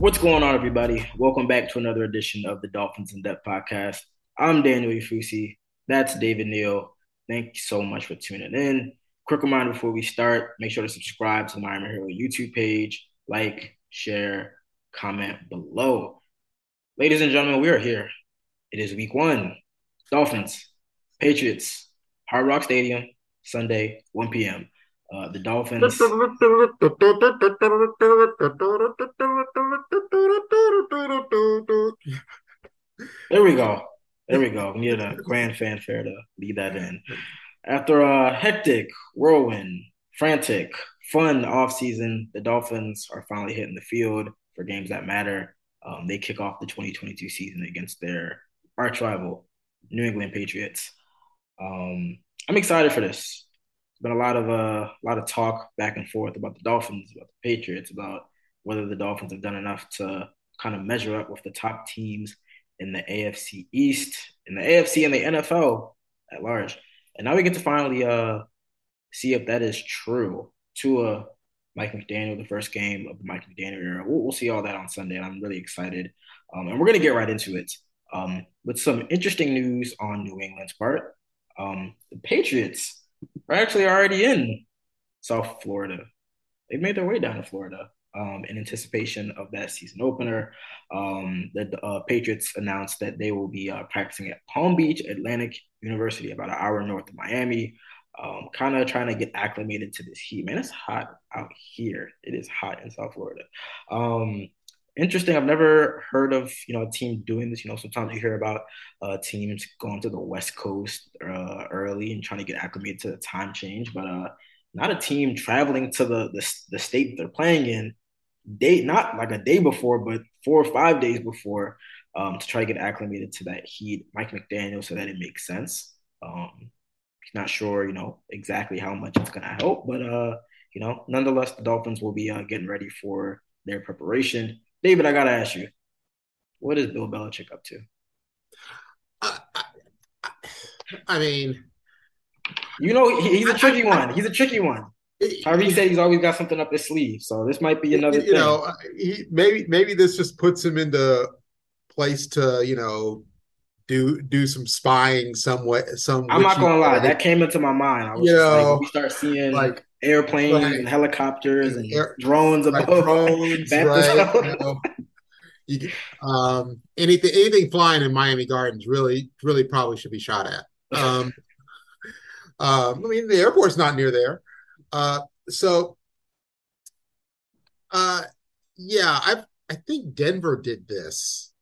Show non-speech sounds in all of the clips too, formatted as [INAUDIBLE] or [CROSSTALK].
What's going on, everybody? Welcome back to another edition of the Dolphins in Depth podcast. I'm Daniel Oyefusi. That's David Neal. Thank you so much for tuning in. Quick reminder before we start make sure to subscribe to the Miami Herald YouTube page, like, share, comment below. Ladies and gentlemen, we are here. It is week one. Dolphins, Patriots, Hard Rock Stadium, Sunday, 1 p.m. Uh, the Dolphins. There we go. There we go. We needed a grand fanfare to lead that in. After a hectic, whirlwind, frantic, fun offseason, the Dolphins are finally hitting the field for games that matter. Um, they kick off the 2022 season against their arch rival, New England Patriots. Um, I'm excited for this. Been a lot of uh, a lot of talk back and forth about the Dolphins, about the Patriots, about whether the Dolphins have done enough to kind of measure up with the top teams in the AFC East, in the AFC, and the NFL at large. And now we get to finally uh, see if that is true. Tua, Mike McDaniel, the first game of the Mike McDaniel era. We'll, we'll see all that on Sunday, and I'm really excited. Um, and we're going to get right into it um, with some interesting news on New England's part. Um, the Patriots are actually already in South Florida. They've made their way down to Florida um, in anticipation of that season opener. Um, the uh, Patriots announced that they will be uh, practicing at Palm Beach Atlantic University, about an hour north of Miami. Um, kind of trying to get acclimated to this heat. Man, it's hot out here. It is hot in South Florida. Um, interesting. I've never heard of you know a team doing this. You know, sometimes you hear about uh, teams going to the West Coast uh, early and trying to get acclimated to the time change, but uh, not a team traveling to the, the the state they're playing in day not like a day before, but four or five days before um, to try to get acclimated to that heat. Mike McDaniel so that it makes sense. Um, not sure, you know, exactly how much it's gonna help, but uh, you know, nonetheless, the Dolphins will be uh, getting ready for their preparation. David, I gotta ask you, what is Bill Belichick up to? I, I, I mean, you know, he, he's a tricky one. He's a tricky one. Tyree said he's always got something up his sleeve, so this might be another. You thing. know, he, maybe maybe this just puts him into place to you know do do some spying somewhere. Some I'm not gonna lie, that came into my mind. I was you know, like, we start seeing like airplanes right. and helicopters and Air, drones above drones, [LAUGHS] right? you know, you, um, anything anything flying in Miami Gardens really really probably should be shot at. Um, [LAUGHS] um, I mean, the airport's not near there. Uh, so, uh, yeah, I I think Denver did this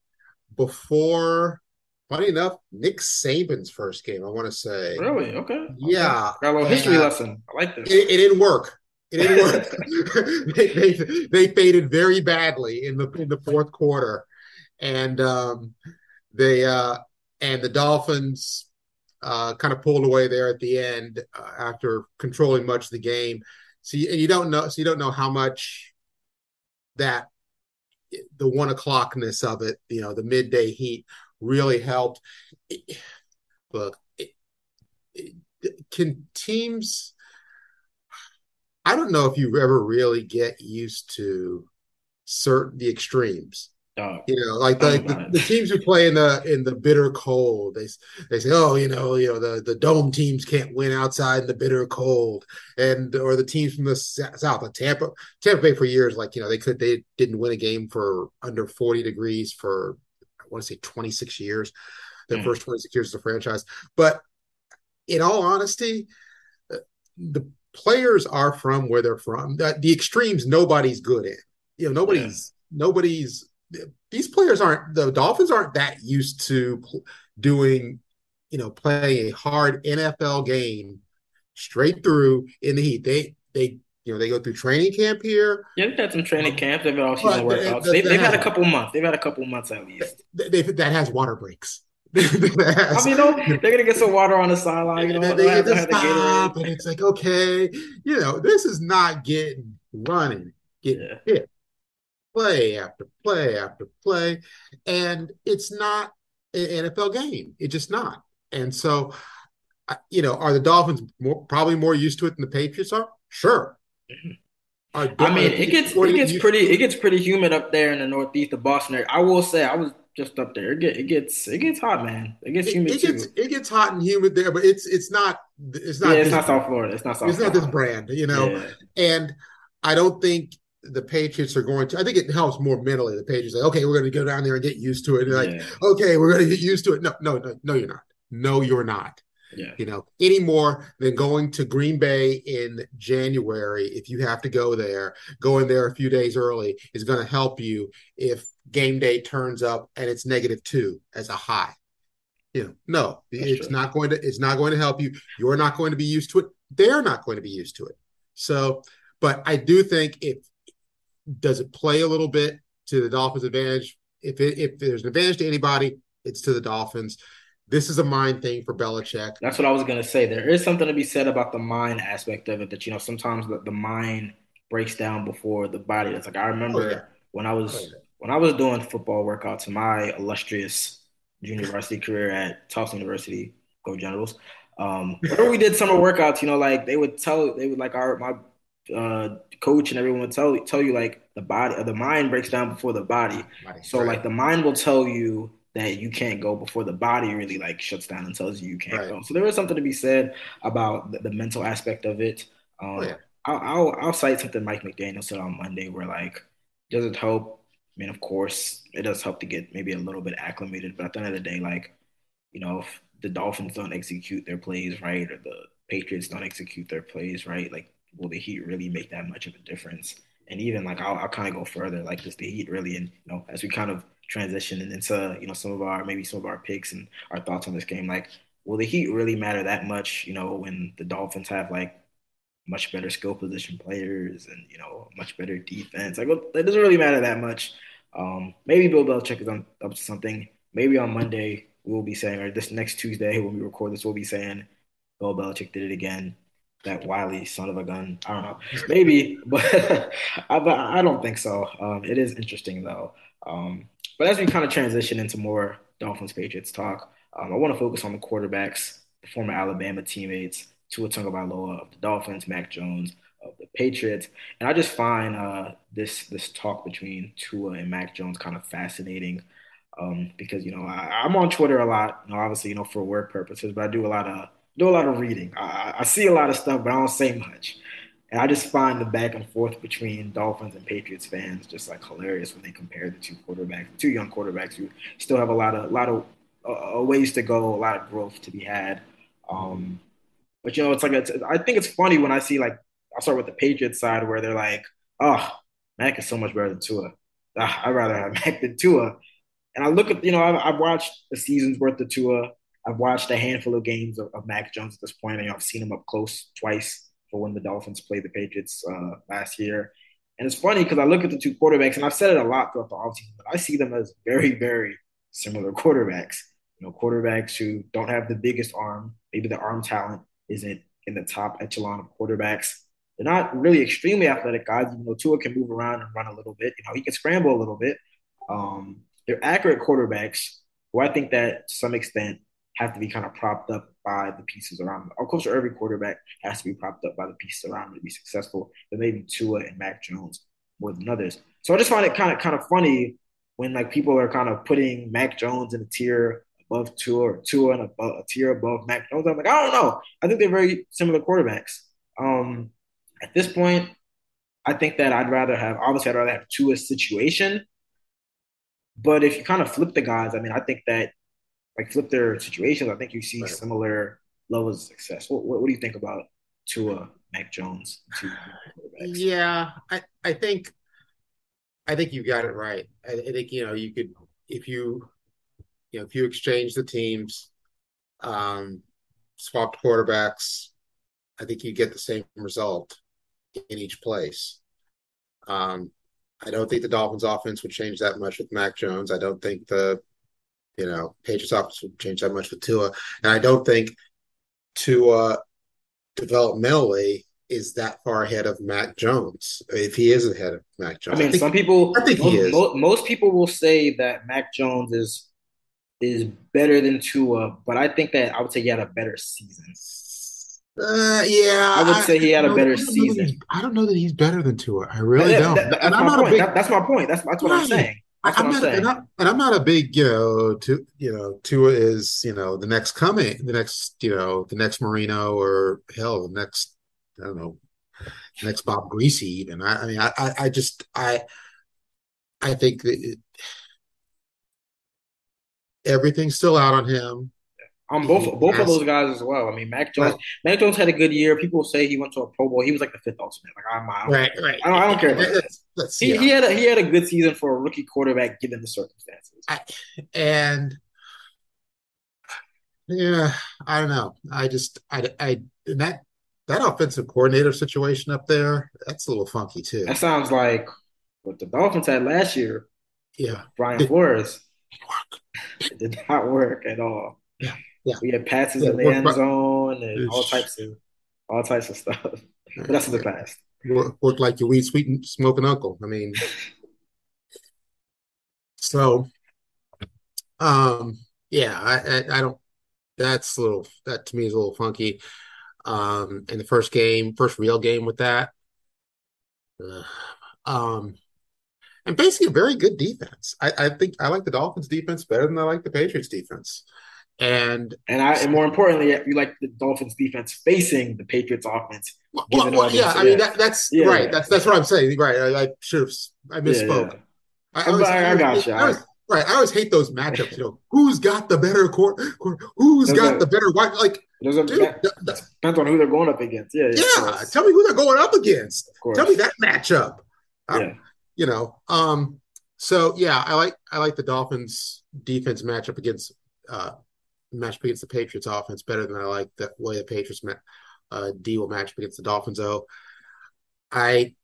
before. Funny enough, Nick Saban's first game. I want to say. Really? Okay. Yeah. Got a little history lesson. I like this. It, it didn't work. It didn't work. [LAUGHS] [LAUGHS] they, they, they faded very badly in the in the fourth quarter, and um, they uh, and the Dolphins uh, kind of pulled away there at the end uh, after controlling much of the game. So you, you don't know, so you don't know how much that the one o'clockness of it, you know, the midday heat really helped. Look, can teams? I don't know if you ever really get used to certain the extremes. You know, like the, the, the, teams who play in the in the bitter cold, they they say, oh, you know, you know, the the dome teams can't win outside in the bitter cold, and or the teams from the south, like Tampa, Tampa Bay for years, like you know, they could they didn't win a game for under forty degrees for want to say twenty six years, their mm. first twenty six years as a franchise. But in all honesty, uh, the players are from where they're from. The, the extremes, nobody's good in. You know, nobody's yeah. nobody's these players aren't the Dolphins aren't that used to doing, you know, playing a hard NFL game straight through in the heat. They they you know they go through training camp here. Yeah, they've had some training um, camps. They've had all season workouts. They, have had a couple months. They've had a couple months at least. They, they, that has water breaks. [LAUGHS] I mean, they're gonna get some water on the sideline. You know, they, they, they stop, and it's like, okay, you know, this is not getting running, getting yeah. hit play after play after play. And it's not an NFL game. It's just not. And so, you know, are the Dolphins more, probably more used to it than the Patriots are? Sure. I I mean, it gets it gets pretty it gets pretty humid up there in the northeast of Boston. I will say, I was just up there. It, get, it gets it gets hot, man. It gets humid it, it gets, It gets hot and humid there, but it's it's not it's not yeah, it's not South Florida. It's not South. It's Florida. not this brand, you know. Yeah. And I don't think the Patriots are going to. I think it helps more mentally. The Patriots like, okay, we're going to go down there and get used to it. And like, yeah. okay, we're going to get used to it. No, no, no, no, you're not. No, you're not. Yeah. You know, any more than going to Green Bay in January, if you have to go there, going there a few days early is going to help you if game day turns up and it's negative two as a high. You know, no, That's it's true. not going to it's not going to help you. You're not going to be used to it. They're not going to be used to it. So, but I do think if does it play a little bit to the Dolphins' advantage? If it, if there's an advantage to anybody, it's to the Dolphins. This is a mind thing for Belichick. That's what I was gonna say. There is something to be said about the mind aspect of it. That you know sometimes the, the mind breaks down before the body. It's like I remember oh, yeah. when I was oh, yeah. when I was doing football workouts in my illustrious junior varsity career at Tufts University, go Generals. Um, [LAUGHS] whenever we did summer workouts, you know, like they would tell, they would like our my uh, coach and everyone will tell tell you like the body or the mind breaks down before the body. Right, so like the mind will tell you that you can't go before the body really like shuts down and tells you you can't right. go. So there is something to be said about the, the mental aspect of it. Um, oh, yeah. I'll, I'll, I'll cite something Mike McDaniel said on Monday where like does it help? I mean, of course, it does help to get maybe a little bit acclimated, but at the end of the day, like you know, if the Dolphins don't execute their plays right or the Patriots don't execute their plays right, like will the Heat really make that much of a difference? And even like I'll, I'll kind of go further, like does the Heat really, and you know, as we kind of transition and into you know some of our maybe some of our picks and our thoughts on this game, like will the Heat really matter that much? You know, when the Dolphins have like much better skill position players and you know much better defense, like well, it doesn't really matter that much. Um, maybe Bill Belichick is on, up to something. Maybe on Monday we'll be saying, or this next Tuesday when we record this, we'll be saying Bill Belichick did it again that wily son of a gun. I don't know, maybe, [LAUGHS] but I, but I don't think so. Um, it is interesting though. Um, but as we kind of transition into more Dolphins Patriots talk, um, I want to focus on the quarterbacks, the former Alabama teammates, Tua Tagovailoa of the Dolphins, Mac Jones of the Patriots, and I just find uh, this this talk between Tua and Mac Jones kind of fascinating. Um, because you know I, am on Twitter a lot, you know, obviously you know for work purposes, but I do a lot of do a lot of reading. I, I see a lot of stuff, but I don't say much. And I just find the back and forth between Dolphins and Patriots fans just like hilarious when they compare the two quarterbacks, two young quarterbacks who still have a lot of, a lot of uh, uh, ways to go, a lot of growth to be had. Um, but you know, it's like it's, I think it's funny when I see like I'll start with the Patriots side where they're like, "Oh, Mac is so much better than Tua. I'd rather have [LAUGHS] Mac than Tua." And I look at you know I've, I've watched a season's worth of Tua. I've watched a handful of games of, of Mac Jones at this point. and I've seen him up close twice for when the Dolphins played the Patriots uh, last year. And it's funny because I look at the two quarterbacks, and I've said it a lot throughout the offseason, but I see them as very, very similar quarterbacks. You know, quarterbacks who don't have the biggest arm, maybe the arm talent isn't in the top echelon of quarterbacks. They're not really extremely athletic guys, You know, Tua can move around and run a little bit. You know, he can scramble a little bit. Um, they're accurate quarterbacks who I think that to some extent have to be kind of propped up by the pieces around them. Of course, every quarterback has to be propped up by the pieces around to be successful, but maybe Tua and Mac Jones more than others. So I just find it kind of kind of funny when like people are kind of putting Mac Jones in a tier above Tua or Tua in a, a tier above Mac Jones. I'm like, I don't know. I think they're very similar quarterbacks. Um, at this point, I think that I'd rather have obviously I'd rather have Tua's situation. But if you kind of flip the guys, I mean, I think that like flip their situations, I think you see right. similar levels of success. What, what, what do you think about Tua, Mac Jones? Yeah, I, I think I think you got it right. I, I, think you know you could if you you know if you exchange the teams, um, swapped quarterbacks, I think you get the same result in each place. Um, I don't think the Dolphins' offense would change that much with Mac Jones. I don't think the you know, Patriots offense would change that much with Tua. And I don't think Tua developmentally is that far ahead of Mac Jones. If he is ahead of Mac Jones, I mean, I think, some people. I think most, he is. Most, people will say that Mac Jones is is better than Tua, but I think that I would say he had a better season. Uh, yeah, I would say he had a better season. I don't know that he's better than Tua. I really That- don't. that- that- that's my not a point. big. That- that's my point. That's that's what I'm saying. That's I'm I'm and, I, and I'm not a big, you know, to you know, Tua is, you know, the next coming, the next, you know, the next Marino or hell, the next, I don't know, next Bob Griese even. I, I mean, I, I, I just, I, I think that it, everything's still out on him. On both He both of those guys as well. I mean, Mac Jones. Right. Mac Jones had a good year. People say he went to a Pro Bowl. He was like the fifth ultimate. Like I'm out. Right, right. I don't- I don't care about that. Let's, let's He, see. he had a he had a good season for a rookie quarterback given the circumstances. I, and yeah, I don't know. I just, I, I, that that offensive coordinator situation up there, that's a little funky too. That sounds like what the Dolphins had last year. Yeah, Brian Flores. It did not work at all. Yeah, yeah. We had passes Yeah, in the end zone and all types of all types of stuff. [LAUGHS] But that's in the past. Work, work like your weed sweet and smoking uncle. I mean, so, um, yeah, I, I, I don't. That's a little. That to me is a little funky. Um, in the first game, first real game with that. Ugh. Um, and basically a very good defense. I, I think I like the Dolphins defense better than I like the Patriots defense. And And I and more importantly, you like the Dolphins defense facing the Patriots offense. well, well, yeah, I mean that, that's Yeah, right. yeah. That's that's what I'm saying. Right. I, I should have I misspoke. yeah. I, I- always, I always got you. I always- right. I always hate those matchups. You know, who's got the better court? who's There's got a- the better? Wide, like, There's a, dude, that th- th- depends on who they're going up against. Yeah, yeah. yeah. Tell me who they're going up against. Of course. Tell me that matchup. I- Yeah. you know um so yeah i like i like the dolphins defense matchup against uh match against the patriots offense better than i like the way the patriots uh d will match up against the dolphins though. I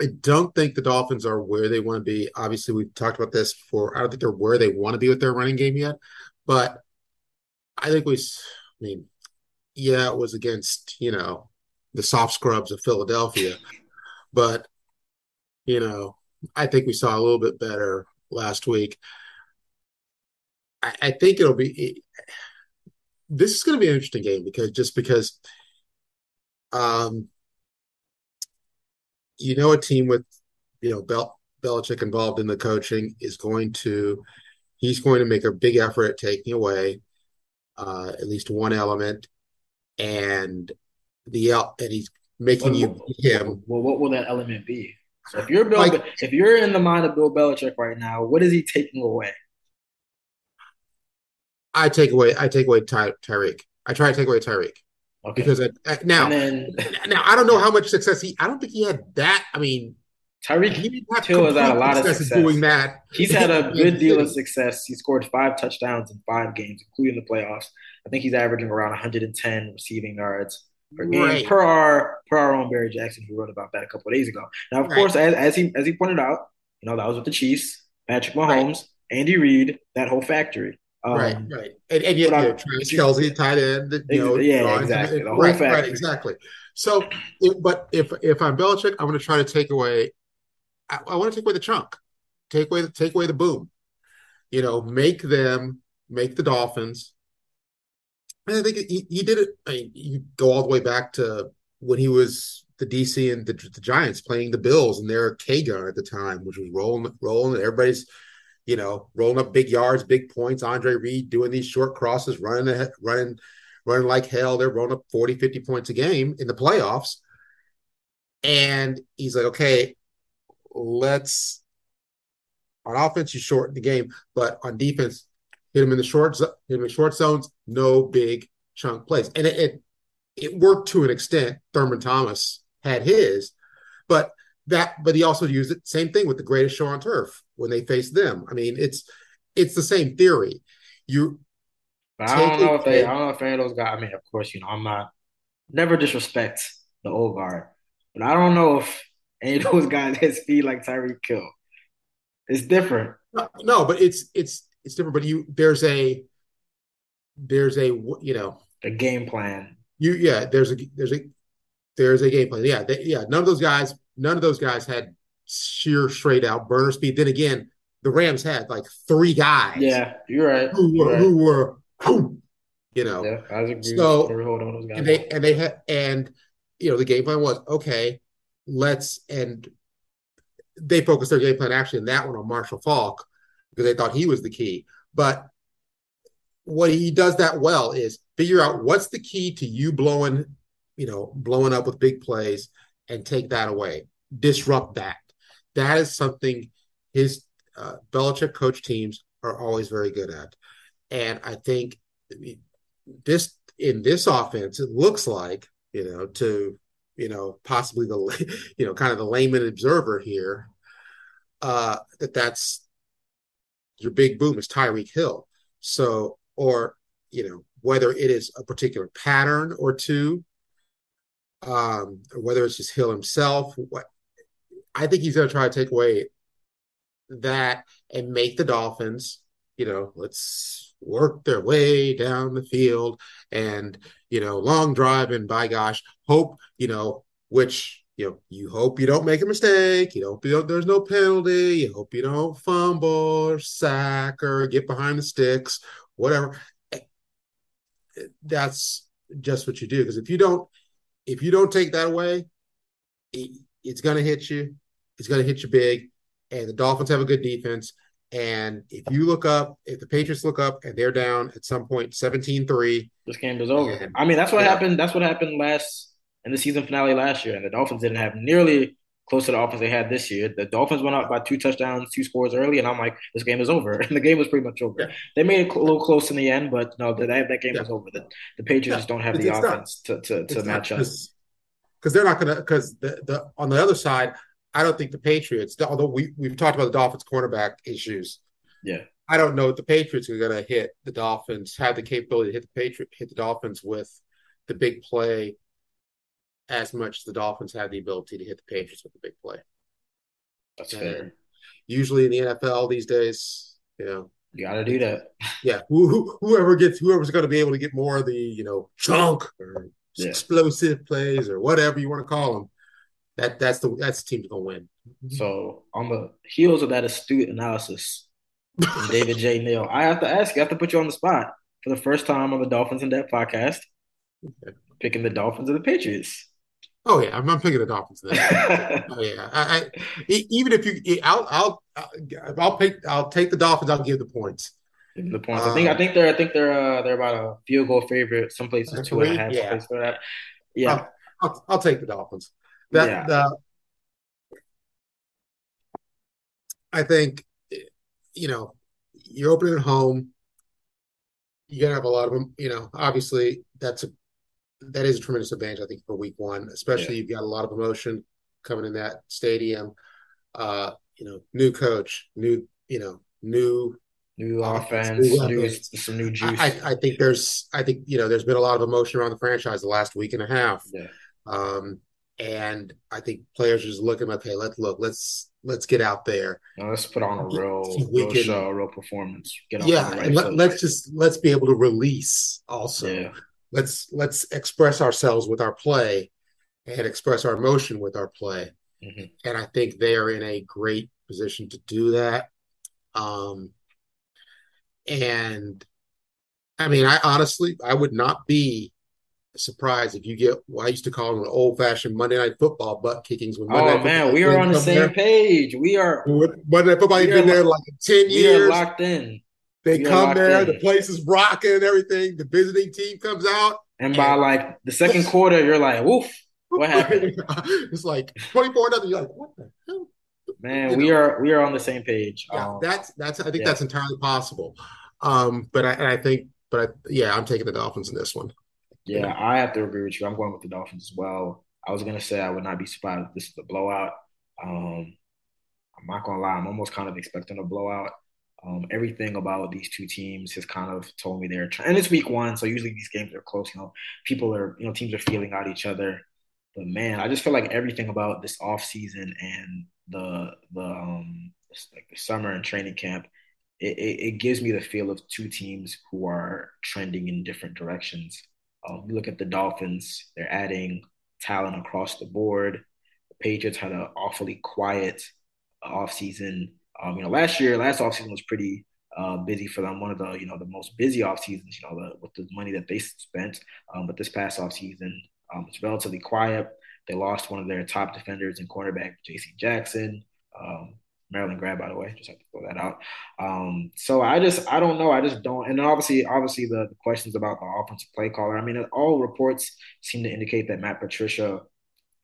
i don't think the dolphins are where they want to be. Obviously we've talked about this before. I don't think they're where they want to be with their running game yet but i think we I mean yeah it was against you know the soft scrubs of philadelphia but you know, I think we saw a little bit better last week. I, I think it'll be. This is going to be an interesting game because just because, um, you know, a team with you know Bel Belichick involved in the coaching is going to, he's going to make a big effort at taking away uh, at least one element, and the and he's making you him. Well, what will that element be? So if you're Bill, Like- if you're in the mind of Bill Belichick right now, what is he taking away? I take away. I take away Ty, Tyreek. I try to take away Tyreek Okay. because I, I, now, then now I don't know how much success he. I don't think he had that. I mean, he Tyreek didn't have Hill has had a lot of success. doing that. He's had a [LAUGHS] good deal of success. He scored five touchdowns in five games, including the playoffs. I think he's averaging around 110 receiving yards per game Right. per our per our own Barry Jackson, who wrote about that a couple of days ago. Now, of Right. course, as, as he as he pointed out, you know that was with the Chiefs, Patrick Mahomes, Andy Reid, that whole factory. Um, right, right, and and yet, know, Travis Kelce, tight end, you Ex- know, yeah, drawing- exactly, right, right, exactly. So, it, but if if I'm Belichick, I'm going to try to take away. I, I want to take away the chunk, take away the take away the boom. You know, make them make the Dolphins. And I think he, he did it. I mean, you go all the way back to when he was the DC and the, the Giants playing the Bills and their K gun at the time, which was rolling, rolling. And everybody's, you know, rolling up big yards, big points. Andre Reed doing these short crosses, running, running, running like hell. They're rolling up 40, 50 points a game in the playoffs. And he's like, okay, let's on offense, you shorten the game, but on defense, hit him in the short, hit him in short zones, no big chunk plays, and it, it it worked to an extent. Thurman Thomas had his, but that, but he also used it. Same thing with the greatest show on turf when they face them. I mean, it's it's the same theory. You But I don't know if they, I don't know if any of those guys. I mean, of course, you know, I'm not never disrespect the old guard, but I don't know if any of those guys has speed like Tyreek Hill. It's different. no, no, but it's it's it's different. But you there's a there's a you know a game plan. you yeah there's a there's a there's a game plan. Yeah, they, yeah. None of those guys, none of those guys had sheer straight out burner speed. Then again, the Rams had like three guys. Yeah, you're right. who were right. who were who, You know, Yeah, I agree. so hold on those guys. and they and they had and you know the game plan was okay. Let's and they focused their game plan actually in that one on Marshall Faulk because they thought he was the key. But what he does that well is figure out what's the key to you blowing, you know, blowing up with big plays and take that away. Disrupt that. That is something his uh, Belichick coach teams are always very good at. And I think this in this offense, it looks like, you know, to, you know, possibly the, [LAUGHS] you know, kind of the layman observer here, uh, that that's your big boom is Tyreek Hill. So, or, you know, whether it is a particular pattern or two, um, whether it's just Hill himself, what I think he's going to try to take away that and make the Dolphins, you know, let's work their way down the field and, you know, long drive and by gosh, hope, you know, which, you know, you hope you don't make a mistake. You don't, there's no penalty. You hope you don't fumble or sack or get behind the sticks, whatever. Eh, that's just what you do. Because if you don't, if you don't take that away, it, it's going to hit you. It's going to hit you big and the Dolphins have a good defense. And if you look up, if the Patriots look up and they're down at some point 17 3, this game is over. And, I mean, that's what yeah. happened. That's what happened last in the season finale last year. And the Dolphins didn't have nearly close to the offense they had this year. The Dolphins went up by two touchdowns, two scores early, and I'm like, this game is over. [LAUGHS] And the game was pretty much over. Yeah. They made it a little close in the end, but no, that, that game yeah. was over. The, the Patriots just don't have it's, the it's offense not, to, to, to match up. Because they're not going to, because the, the, on the other side, I don't think the Patriots, although we, we've talked about the Dolphins cornerback issues. Yeah. I don't know if the Patriots are going to hit the Dolphins, have the capability to hit the Patriot, hit the Dolphins with the big play as much as the Dolphins have the ability to hit the Patriots with the big play. That's and fair. Usually in the NFL these days, you know, you got to do that. Yeah, who, whoever gets whoever's going to be able to get more of the you know chunk or yeah. explosive plays or whatever you want to call them that that's the that's the team's gonna win. So on the heels of that astute analysis, David J. Neal, I have to ask you, I have to put you on the spot for the first time on the Dolphins in Depth podcast. Okay. Picking the Dolphins or the Patriots. Oh yeah, I'm, I'm picking the Dolphins. [LAUGHS] oh yeah, I, I, even if you, I'll, I'll, I'll pick, I'll take the Dolphins. I'll give the points. Give the points. Um, I think, I think they're, I think they're, uh, they're about a field goal favorite. Some places two and a half. Yeah. Yeah. I'll, I'll, I'll, take the Dolphins. That yeah. I think you know you're opening at home. You gotta have a lot of them. You know, obviously that's a that is a tremendous advantage. I think for Week One, especially yeah. you've got a lot of emotion coming in that stadium. Uh, you know, new coach, new you know, new new offense, new new, some new juice. I, I, think there's, I think you know, there's been a lot of emotion around the franchise the last week and a half. Yeah. Um, and I think players are just looking, okay, let's look, let's let's get out there. Now let's put on a real, real can, show, a real performance. yeah, right let, us just let's be able to release also. Yeah. Let's let's express ourselves with our play and express our emotion with our play. Mm-hmm. And I think they are in a great position to do that. Um, and I mean, I honestly, I would not be surprised if you get what I used to call them an old fashioned Monday night football butt kickings. When Monday oh man, we are on the same there. page. We are Monday night football. You've been there like ten years. locked in. They we come there, in. the place is rocking and everything. The visiting team comes out, and by like the second quarter, you're like, "Woof, what [LAUGHS] happened?" it's like twenty four nothing. You're like, "What the hell?" Man, you we know? are we are on the same page. Yeah, um, that's that's. I think yeah. that's entirely possible. Um, but I, I think, but I, yeah, I'm taking the Dolphins in this one. Yeah, I have to agree with you. I'm going with the Dolphins as well. I was gonna say I would not be surprised if this is a blowout. Um, I'm not gonna lie, I'm almost kind of expecting a blowout. Um, everything about these two teams has kind of told me they're trying. And it's week one, so usually these games are close. You know, people are, you know, teams are feeling out each other. But man, I just feel like everything about this off season and the the um like the summer and training camp, it, it, it gives me the feel of two teams who are trending in different directions. Um, look at the Dolphins; they're adding talent across the board. The Patriots had an awfully quiet offseason. Um, you know, last year, last offseason was pretty uh, busy for them. One of the you know the most busy off seasons, you know, the, with the money that they spent. Um, but this past off season, um, it's relatively quiet. They lost one of their top defenders and cornerback, J.C. Jackson. Um, Maryland grad, by the way. Just have to throw that out. Um, so I just I don't know. I just don't. And obviously, obviously the, the, questions about the offensive play caller. I mean, all reports seem to indicate that Matt Patricia,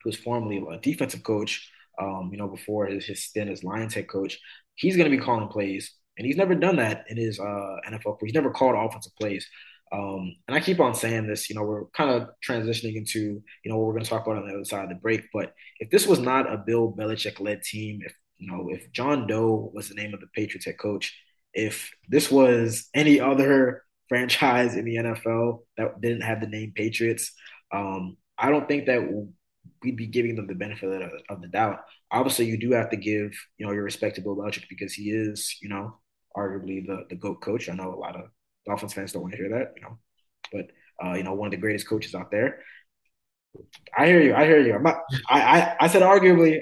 who was formerly a defensive coach, um, you know, before his, his stint as Lions head coach, he's going to be calling plays, and he's never done that in his uh, NFL career. He's never called offensive plays. Um, and I keep on saying this, you know, we're kind of transitioning into, you know, what we're going to talk about on the other side of the break. But if this was not a Bill Belichick led team, if you know, if John Doe was the name of the Patriots head coach, if this was any other [LAUGHS] franchise in the NFL that didn't have the name Patriots, um, I don't think that we'd be giving them the benefit of, of, the doubt. Obviously, you do have to give you know your respect to Bill Belichick because he is you know arguably the the goat coach. I know a lot of Dolphins fans don't want to hear that, you know, but uh, you know one of the greatest coaches out there. I hear you. I hear you. I'm not, I, I I said arguably.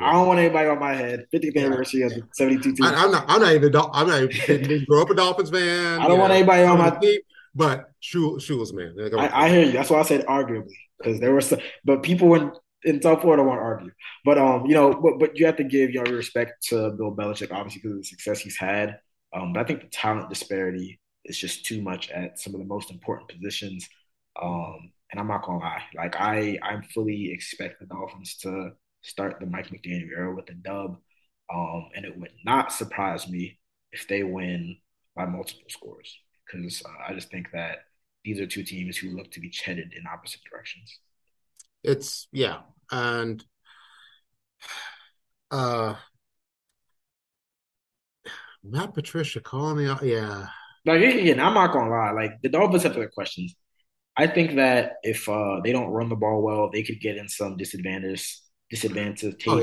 I don't want anybody on my head. 50th anniversary of the 72 team. I, am not. I'm not even. I'm not even. didn't grow up a Dolphins fan. I don't want know, anybody on my team. But Shoeless man. I, I, hear you. That's why I said arguably because there were some, but people in in South Florida won't argue. But um, you know, but but you have to give you know respect to Bill Belichick obviously because of the success he's had. Um, but I think the talent disparity is just too much at some of the most important positions. Um, and I'm not gonna lie, like I I'm fully expect the Dolphins to start the Mike McDaniel era with a dub. Um, and it would not surprise me if they win by multiple scores because uh, I just think that these are two teams who look to be headed in opposite directions. It's yeah, and [SIGHS] uh, Matt Patricia calling me out, yeah. Like again, I'm not gonna lie. Like the Dolphins have their questions. I think that if uh, they don't run the ball well, they could get in some disadvantage disadvantageous oh,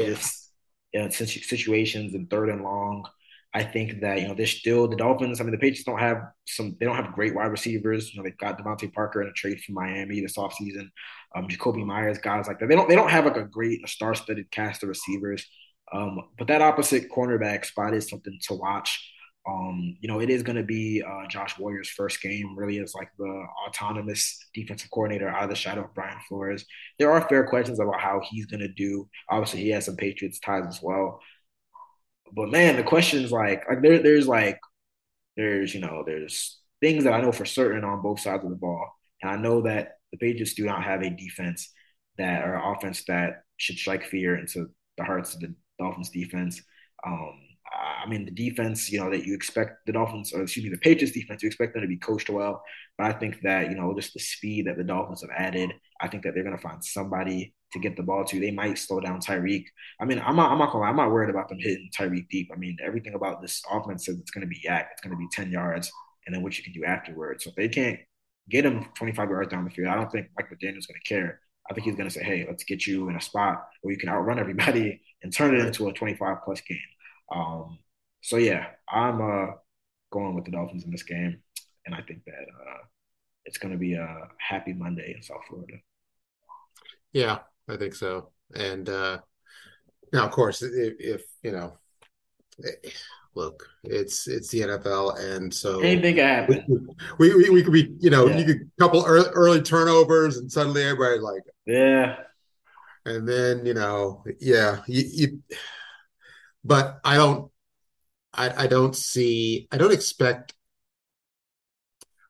yeah. uh, situations and third and long. I think that you know they're still the Dolphins. I mean, the Patriots don't have some. They don't have great wide receivers. You know, they've got DeVante Parker in a trade from Miami this offseason. Um, Jakobi Myers, guys like that. They don't. They don't have like a great a star-studded cast of receivers. Um, but that opposite cornerback spot is something to watch. Um, you know, it is going to be uh, Josh Boyer's first game, really, as like the autonomous defensive coordinator out of the shadow of Brian Flores. There are fair questions about how he's going to do. Obviously, he has some Patriots ties as well. But man, the questions like, like there, there's like, there's you know, there's things that I know for certain on both sides of the ball, and I know that the Patriots do not have a defense that or offense that should strike fear into the hearts of the Dolphins defense. Um, Uh, I mean, the defense, you know, that you expect the Dolphins, or excuse me, the Patriots defense, you expect them to be coached well. But I think that, you know, just the speed that the Dolphins have added, I think that they're going to find somebody to get the ball to. They might slow down Tyreek. I mean, I'm not, I'm not, I'm not worried about them hitting Tyreek deep. I mean, everything about this offense says it's going to be YAC. It's going to be 10 yards and then what you can do afterwards. So if they can't get him 25 yards down the field, I don't think Mike McDaniel's going to care. I think he's going to say, hey, let's get you in a spot where you can outrun everybody [LAUGHS] and turn it into a 25 plus game. Um, so yeah, I'm uh, going with the Dolphins in this game, and I think that uh, it's going to be a happy Monday in South Florida. Yeah, I think so. And uh, now, of course, if, if you know, eh, look, it's it's the NFL, and so anything can happen. We, we, we could be, you know, yeah. you could couple early, early turnovers, and suddenly everybody like, yeah. And then you know, yeah, you, you but I don't I, I don't see I don't expect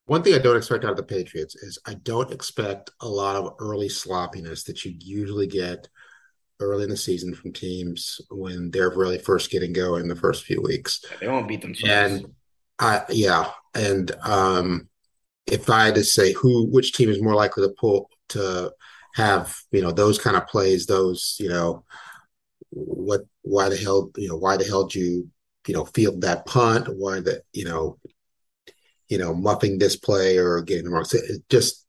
one thing I don't expect out of the Patriots is I don't expect a lot of early sloppiness that you usually get early in the season from teams when they're really first getting going in the first few weeks. They won't beat themselves. And I yeah, and um if I had to say who which team is more likely to pull to have, you know, those kind of plays, those, you know, what why the hell you know why the hell do you you know field that punt? Why the you know you know muffing this play or getting the wrong just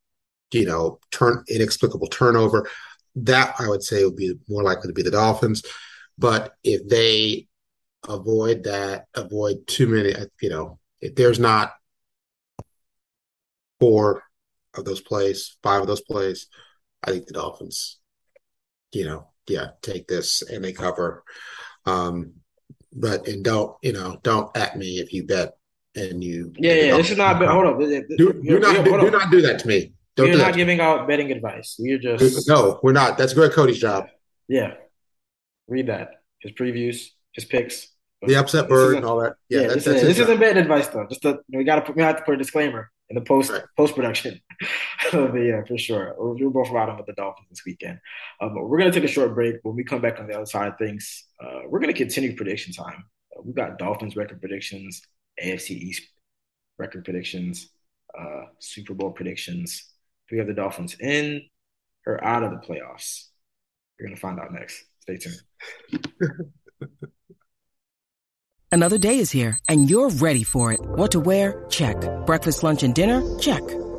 you know turn inexplicable turnover. That i would say would be more likely to be the dolphins. But if they avoid that avoid too many uh, you know if there's not four of those plays five of those plays i think the dolphins you know yeah, take this and they cover. Um, but and don't you know don't at me if you bet and you. Yeah, yeah. This is not. Hold up. Do, do not do, do, not do that to me. Don't we're do not giving out betting advice. We're just no, we're not. That's Greg Cote's job. Yeah, read that. His previews, his picks. The upset bird and all that. Yeah, yeah that's, this, is, not betting advice though. Just to, we got to put we have to put a disclaimer in the post right. post production. [LAUGHS] but yeah, for sure. We're both riding with the Dolphins this weekend. Um, we're gonna take a short break. When we come back on the other side of things, uh, we're gonna continue prediction time. Uh, we got Dolphins record predictions, AFC East record predictions, uh, Super Bowl predictions. Do we have the Dolphins in or out of the playoffs? We're gonna find out next. Stay tuned. [LAUGHS] Another day is here, and you're ready for it. What to wear? Check. Breakfast, lunch, and dinner? Check.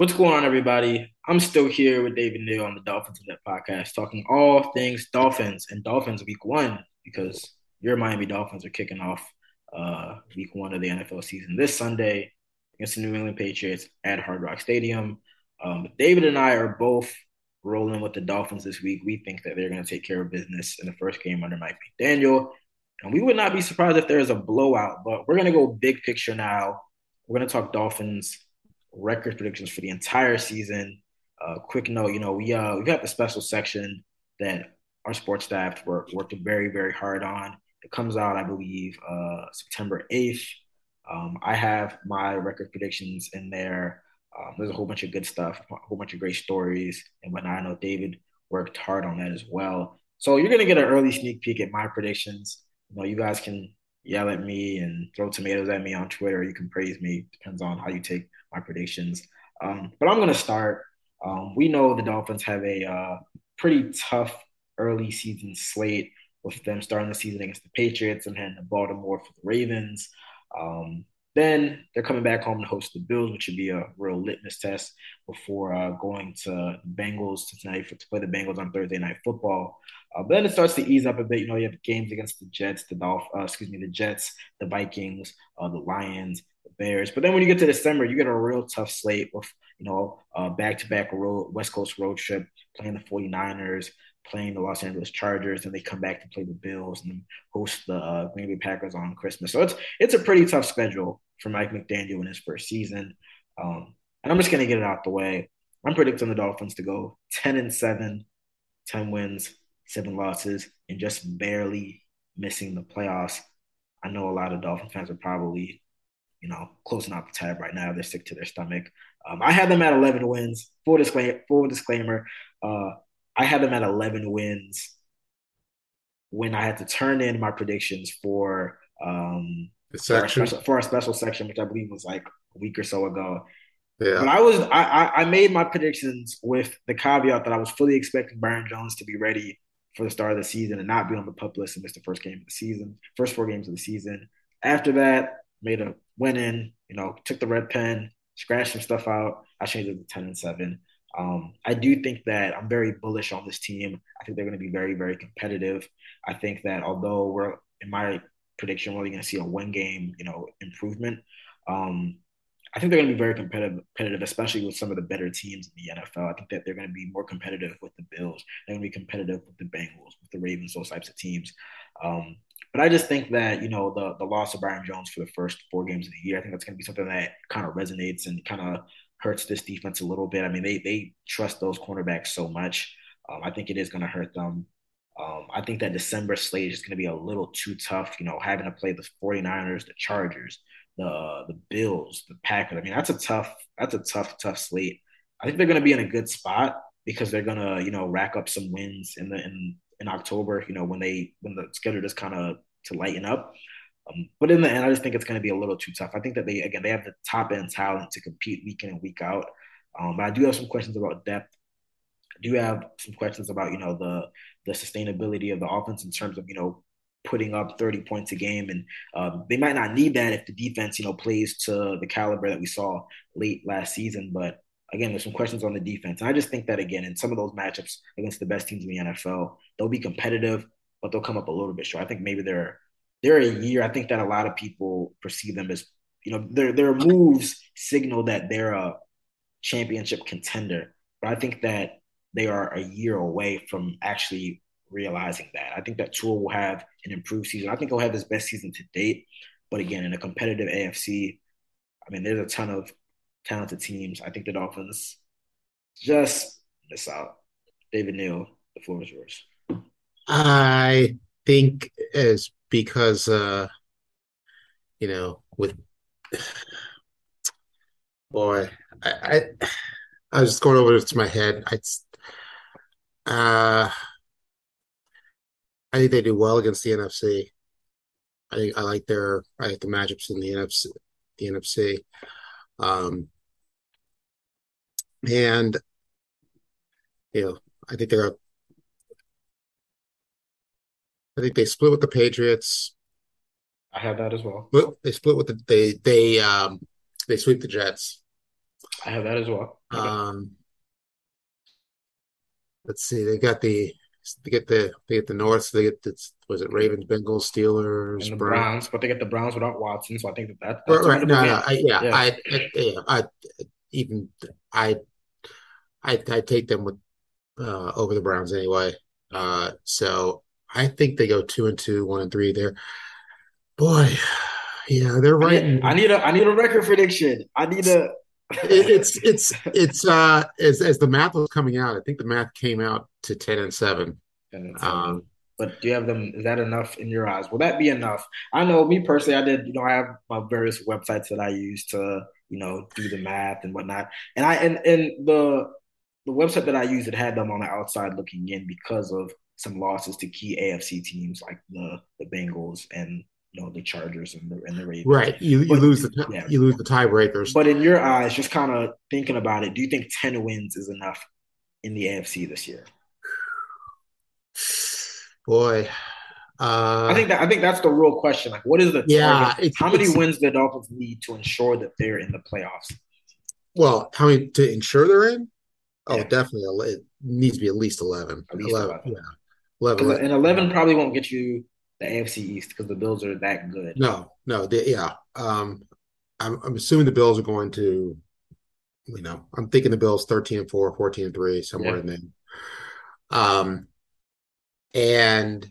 What's going on, everybody? I'm still here with David Neal on the Dolphins in Depth podcast, talking all things Dolphins and Dolphins week one because your Miami Dolphins are kicking off uh, week one of the NFL season this Sunday against the New England Patriots at Hard Rock Stadium. Um, David and I are both rolling with the Dolphins this week. We think that they're going to take care of business in the first game under Mike McDaniel. And we would not be surprised if there is a blowout, but we're going to go big picture now. We're going to talk Dolphins record predictions for the entire season. Uh, quick note, you know, we uh we got the special section that our sports staff worked worked very very hard on. It comes out, I believe, uh, September eighth. Um, I have my record predictions in there. Um, there's a whole bunch of good stuff, a whole bunch of great stories, and whatnot. I know David worked hard on that as well. So you're gonna get an early sneak peek at my predictions. You know, you guys can yell at me and throw tomatoes at me on Twitter. You can praise me. Depends on how you take my predictions. Um, but I'm going to start. Um, we know the Dolphins have a uh, pretty tough early season slate with them starting the season against the Patriots and heading to Baltimore for the Ravens. Um, then they're coming back home to host the Bills, which should be a real litmus test before uh, going to Bengals tonight for, to play the Bengals on Thursday Night Football. Uh, but then it starts to ease up a bit. You know, you have games against the Jets, the Dolph, uh, excuse me, the Jets, the Vikings, uh, the Lions, the Bears. But then when you get to December, you get a real tough slate with, you know, back to back road, West Coast road trip, playing the 49ers, playing the Los Angeles Chargers, and they come back to play the Bills and host the uh, Green Bay Packers on Christmas. So it's it's a pretty tough schedule for Mike McDaniel in his first season. Um, and I'm just gonna get it out the way. I'm predicting the Dolphins to go 10 and 7, 10 wins, seven losses, and just barely missing the playoffs. I know a lot of Dolphin fans are probably you know, closing out the tab right now. They're sick to their stomach. Um, I had them at 11 wins. Full disclaimer. Full disclaimer. Uh, I had them at 11 wins when I had to turn in my predictions for um, the section for our, special, for our special section, which I believe was like a week or so ago. Yeah. But I was I, I made my predictions with the caveat that I was fully expecting Byron Jones to be ready for the start of the season and not be on the PUP list and miss the first game of the season, first four games of the season. After that, made a went in, you know, took the red pen, scratched some stuff out. I changed it to 10 and 7. Um, I do think that I'm very bullish on this team. I think they're going to be very, very competitive. I think that although we're in my prediction, we're only going to see a one game, you know, improvement. Um, I think they're going to be very competitive, competitive, especially with some of the better teams in the NFL. I think that they're going to be more competitive with the Bills. They're going to be competitive with the Bengals, with the Ravens, those types of teams. Um, but I just think that, you know, the the loss of Byron Jones for the first four games of the year, I think that's going to be something that kind of resonates and kind of hurts this defense a little bit. I mean, they they trust those cornerbacks so much. Um, I think it is going to hurt them. Um, I think that December slate is going to be a little too tough, you know, having to play the 49ers, the Chargers, the the Bills, the Packers. I mean, that's a tough that's a tough tough slate. I think they're going to be in a good spot because they're going to you know rack up some wins in the in in October. You know when they when the schedule just kind of to lighten up. Um, but in the end, I just think it's going to be a little too tough. I think that they again they have the top end talent to compete week in and week out. Um, but I do have some questions about depth. I do have some questions about you know the the sustainability of the offense in terms of you know putting up 30 points a game and um, they might not need that if the defense you know plays to the caliber that we saw late last season but again there's some questions on the defense and i just think that again in some of those matchups against the best teams in the nfl they'll be competitive but they'll come up a little bit short i think maybe they're they're a year i think that a lot of people perceive them as you know their their moves signal that they're a championship contender but i think that they are a year away from actually realizing that. I think that Tua will have an improved season. I think he'll have his best season to date. But again, in a competitive AFC, I mean, there's a ton of talented teams. I think the Dolphins just miss out. David Neal, the floor is yours. I think is because uh you know with boy I I, I was just going over to my head I uh I think they do well against the NFC. I think I like their I like the matchups in the NFC the NFC. Um and you know, I think they're I think they split with the Patriots. I have that as well. They split with the they they um they sweep the Jets. I have that as well. Okay. Um let's see, they got the they get the they get the North. So they get the was it Ravens, Bengals, Steelers, and the Browns. Browns, but they get the Browns without Watson. So I think that, that that's right. right. No, no, I, yeah, yeah. I, I, yeah, I even I I I take them with uh, over the Browns anyway. Uh, so I think they go two and two, one and three there. Boy, yeah, they're right. I need, I need a I need a record prediction. I need a it's it's it's uh as as the math was coming out, I think the math came out to ten and seven. 10 and seven. Um, but do you have them? Is that enough in your eyes? Will that be enough? I know me personally, I did. You know, I have my various websites that I use to you know do the math and whatnot, and I and and the the website that I used it had them on the outside looking in because of some losses to key AFC teams like the the Bengals and you know the Chargers and the and the Ravens. Right. You you but, lose the yeah. you lose the tiebreakers. But in your eyes, just kind of thinking about it, do you think ten wins is enough in the AFC this year? [SIGHS] Boy. Uh, I think that I think that's the real question. Like, what is the yeah? How many wins do the Dolphins need to ensure that they're in the playoffs? Well, how many to ensure they're in? Oh, yeah. definitely. It needs to be at least eleven. At least 11. 11. Yeah. 11. And eleven probably won't get you the AFC East because the Bills are that good. No, no, they, yeah. Um, I'm, I'm assuming the Bills are going to, you know, I'm thinking the Bills 13 and 4, 14 and 3, somewhere yeah. in there. Um, and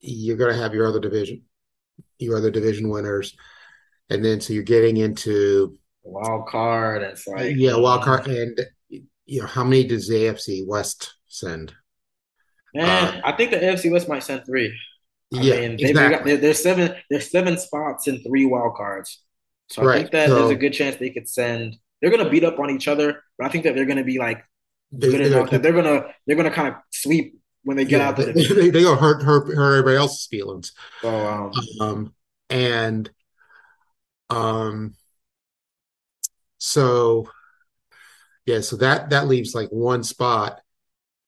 you're going to have your other division, your other division winners. And then so you're getting into wild card. It's like, yeah, wild card. And, you know, how many does AFC West send? Man, uh, I think the AFC West might send three. I yeah, mean, exactly. got, there's seven there's seven spots and three wild cards, so I think that so, there's a good chance they could send. They're gonna beat up on each other, but I think that they're gonna be like they, good enough that they're gonna they're gonna kind of sweep when they get yeah, out there. They, they, they gonna hurt, hurt hurt everybody else's feelings. So um, um and um so yeah, so that that leaves like one spot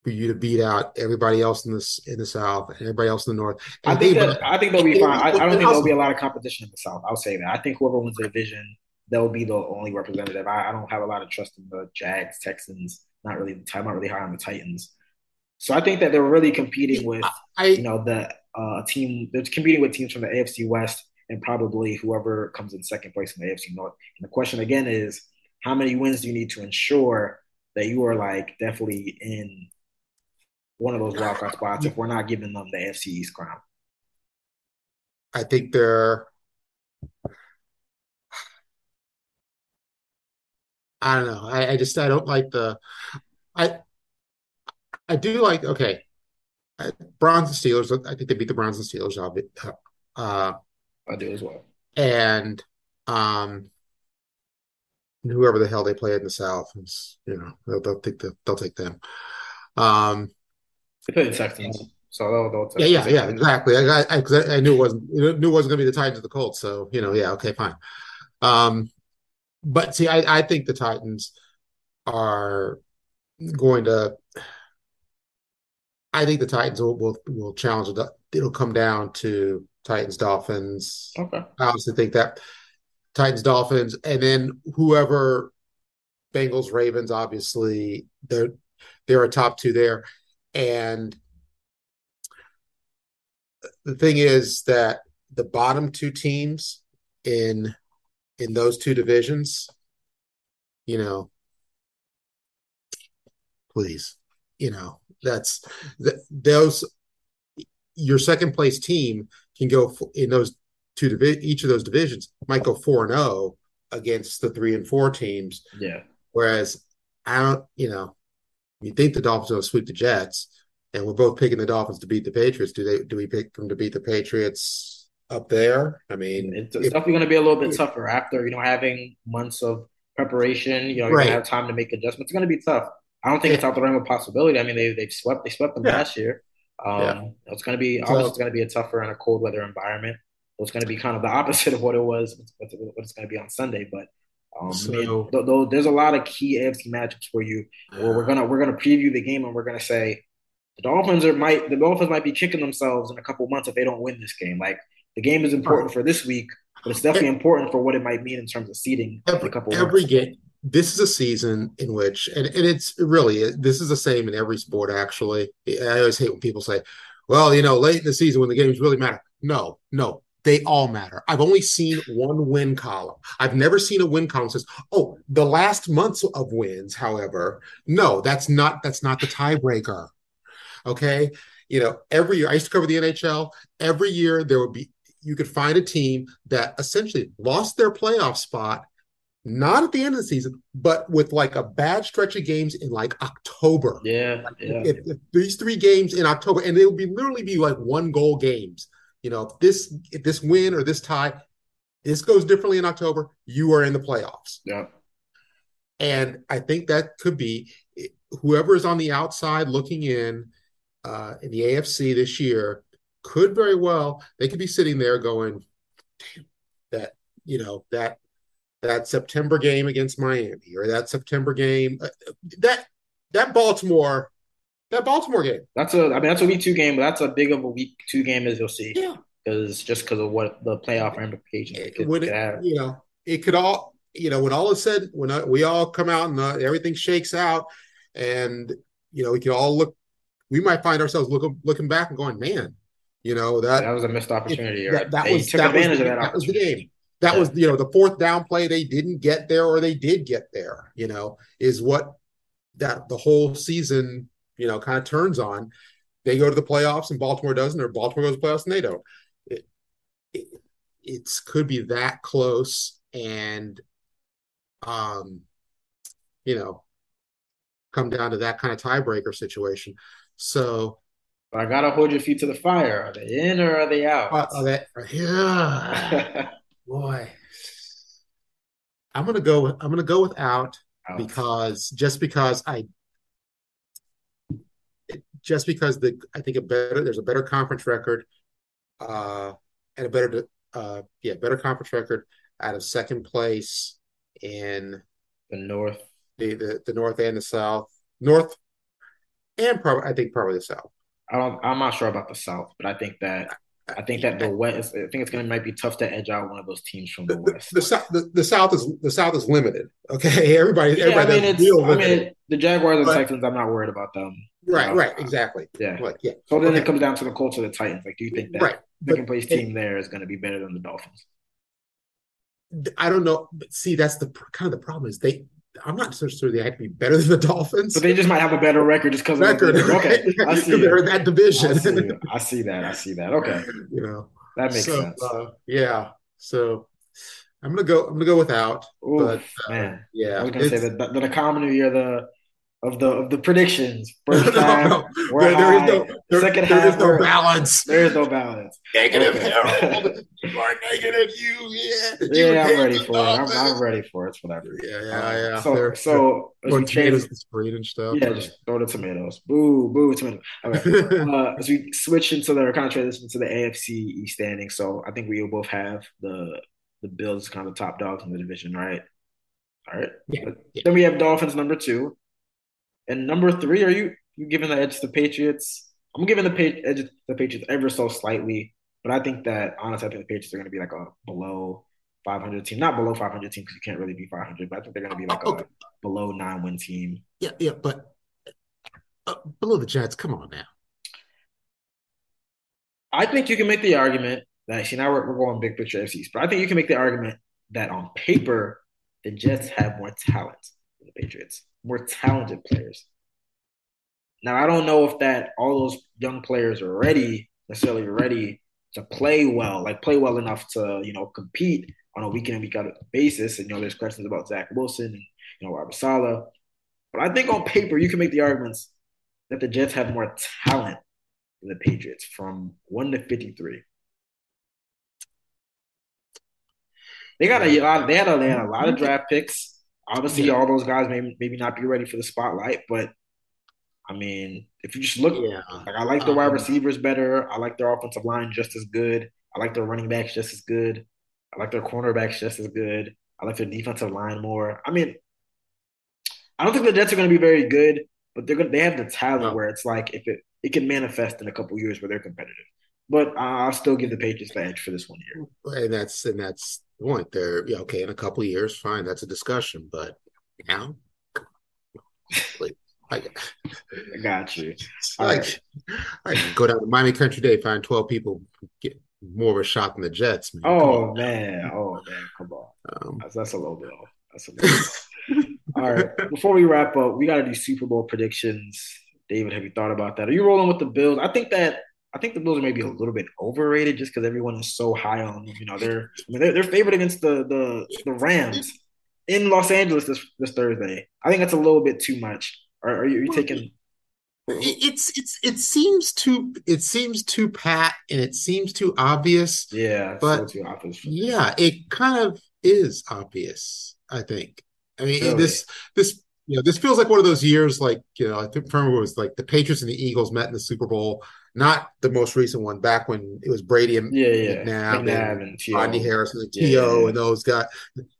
for you to beat out everybody else in this in the South and everybody else in the North. And I think they, that, I think they'll be fine. I, I, don't think there'll be a lot of competition in the South. I'll say that. I think whoever wins the division, they'll be the only representative. I, I don't have a lot of trust in the Jags, Texans. Not really. I'm not really high on the Titans. So I think that they're really competing with I, you know the uh, team. They're competing with teams from the AFC West and probably whoever comes in second place in the AFC North. And the question again is, how many wins do you need to ensure that you are like definitely in one of those [SIGHS] wildcard spots if we're not giving them the AFC East crown. I think they're. I don't know. I, I just I don't like the. I I do like okay. Browns and Steelers. I think they beat the Browns and Steelers. I'll be, uh, I do as well. and um, whoever the hell they play in the South, is, you know, they'll, they'll take the, they'll take them. Um, they play the Texans, so they'll, they'll yeah, yeah, yeah, exactly. I, I, I, knew it wasn't knew it wasn't going to be the Titans or the Colts, so you know, yeah, okay, fine. Um, but see, I, I think the Titans are going to. I think the Titans will will, will challenge it. It'll come down to Titans Dolphins. Okay. I honestly think that Titans Dolphins, and then whoever Bengals Ravens. Obviously, they're they're a top two there, and the thing is that the bottom two teams in in those two divisions, you know, please, you know, that's that those your second place team can go in those two divi- each of those divisions might go four and zero oh against the three and four teams. Yeah. Whereas I don't, you know, you think the Dolphins will sweep the Jets, and we're both picking the Dolphins to beat the Patriots. Do they? Do we pick them to beat the Patriots up there? I mean, it's, it's if, definitely going to be a little bit tougher after you know having months of preparation. You know, you're right. going to have time to make adjustments. It's going to be tough. I don't think it's out the realm of possibility. I mean, they they've swept they swept them yeah. last year. Um, yeah. It's going to be obviously it's going to be a tougher and a cold weather environment. It's going to be kind of the [LAUGHS] opposite of what it was, what it's going to be on Sunday. But um, so, I mean, th- th- there's a lot of key AFC matchups for you where we're gonna we're gonna preview the game and we're gonna say the Dolphins are might the Dolphins might be kicking themselves in a couple months if they don't win this game. Like the game is important for this week, but it's definitely important for what it might mean in terms of seeding every, a couple every months. game. This is a season in which, and, and it's really this is the same in every sport. Actually, I always hate when people say, "Well, you know, late in the season when the games really matter." No, no, they all matter. I've only seen one win column. I've never seen a win column that says, "Oh, the last months of wins." However, no, that's not that's not the tiebreaker. Okay, you know, every year I used to cover the NHL. Every year there would be you could find a team that essentially lost their playoff spot, not at the end of the season, but with like a bad stretch of games in like October. Yeah, like yeah. If, if these three games in October, and they would be literally be like one goal games you know, if this if this win or this tie, this goes differently in October, you are in the playoffs. Yeah. And I think that could be whoever is on the outside looking in uh, in the AFC this year could very well they could be sitting there going, that you know that that September game against Miami or that September game uh, that that Baltimore that Baltimore game. That's a, I mean, that's a week two game, but that's a big of a week two game as you'll see. Yeah. Because just because of what the playoff ramifications it could, it, have. You know, it could all, you know, when all is said, when uh, we all come out and uh, everything shakes out, and you know, we can all look, we might find ourselves looking looking back and going, man, you know that that was a missed opportunity. It, that, that was that advantage was, of that. That was the game. That yeah. was you know the fourth down play they didn't get there or they did get there. You know is what that the whole season you know, kind of turns on. They go to the playoffs and Baltimore doesn't, or Baltimore goes to the playoffs and they don't. It, it it's could be that close, and um, you know, come down to that kind of tiebreaker situation. So, but I gotta hold your feet to the fire. Are they in or are they out? Uh, are they? Yeah, [LAUGHS] boy. I'm gonna go. I'm gonna go without out. because just because I just because the I think a better there's a better conference record, uh, and a better uh, yeah better conference record out of second place in the north, the the, the north and the south, north, and probably I think probably the south. I don't, I'm not sure about the south, but I think that I think that the West. I think it's going to might be tough to edge out one of those teams from the, the West. The, the, the, the, South is the South is limited. Okay, [LAUGHS] everybody. Yeah, everybody I mean, it's, I mean, the Jaguars and but, Titans. I'm not worried about them. Right, right, exactly. Yeah, like, yeah. So then okay. it comes down to the Colts of the Titans. Like, do you think that right. second place team there is going to be better than the Dolphins? I don't know, but see, that's the kind of the problem is they. I'm not so sure they have to be better than the Dolphins, but they just might have a better record just because record. Of okay, I [LAUGHS] see they're in that division. I see, I see, that. I see that. Okay, you know that makes so, sense. Uh, yeah, so I'm gonna go. I'm gonna go without. Ooh, but uh, man, yeah, I was gonna say that the, the common year the of the of the predictions. [LAUGHS] First half, no, we're there, there is high. no there, Second there half, is no we're- balance. There is no balance. Negative Okay. Harold. [LAUGHS] You are negative. You yeah. You Yeah, I'm ready for it. I'm, Dolphins. I'm ready for it. It's whatever. Yeah, yeah, Um, yeah. So, They're- so as Or we tomatoes trans- and screen and stuff. yeah, just throw the tomatoes. Boo, boo, tomato. Okay. [LAUGHS] uh, as we switch into the kind of transition to the AFC East standing, so I think we will both have the the Bills kind of top dogs in the division, right? All right. Yeah, yeah. Then we have Dolphins number two, and number three. Are you you giving the edge to the Patriots? I'm giving the pa- edge to the Patriots ever so slightly, but I think that honestly, I think the Patriots are going to be like a below 500 team, not below 500 team because you can't really be 500, but I think they're going to be like Okay. a below nine win team. yeah, yeah, but uh, below the Jets, come on now. I think you can make the argument that see now we're, we're going big picture FCs, but I think you can make the argument that on paper the Jets have more talent than the Patriots, more talented players. Now I don't know if that all those young players are ready necessarily ready to play well, like play well enough to you know compete on a week in and week out basis. And you know there's questions about Zach Wilson and you know Robert Saleh, but I think on paper you can make the arguments that the Jets have more talent than the Patriots from one to fifty three. They got a lot. They had a, they had a lot of draft picks. Obviously, Yeah. all those guys may maybe not be ready for the spotlight, but I mean, if you just look, Yeah. like I like the wide Um, receivers better. I like their offensive line just as good. I like their running backs just as good. I like their cornerbacks just as good. I like their defensive line more. I mean, I don't think the Jets are going to be very good, but they're going. They have the talent No. where it's like if it it can manifest in a couple years where they're competitive. But I'll still give the Patriots the edge for this one year. And that's and that's the point. They're yeah, okay, in a couple of years, fine, that's a discussion. But now like, I got you. All like I can go down to Miami Country Day, find 12 people get more of a shot than the Jets, man. Oh man, oh man, come on. Um, That's, that's a little bit off. That's a little bit off. All right. Before we wrap up, we got to do Super Bowl predictions. David, have you thought about that? Are you rolling with the Bills? I think that I think the Bills are maybe a little bit overrated just because everyone is so high on them. You know, they're I mean they're, they're favored against the the the Rams in Los Angeles this this Thursday. I think that's a little bit too much. Are, are you, are you taking? it's it's it seems too it seems too pat and it seems too obvious. Yeah, But- too obvious. Yeah, it kind of is obvious, I think. I mean, Really? this this you know, this feels like one of those years like, you know, I think remember it was like the Patriots and the Eagles met in the Super Bowl, not the most recent one back when it was Brady and Yeah, yeah. McNabb and McNabb and T.O. Rodney Harrison and Yeah, T.O. yeah. and those guys.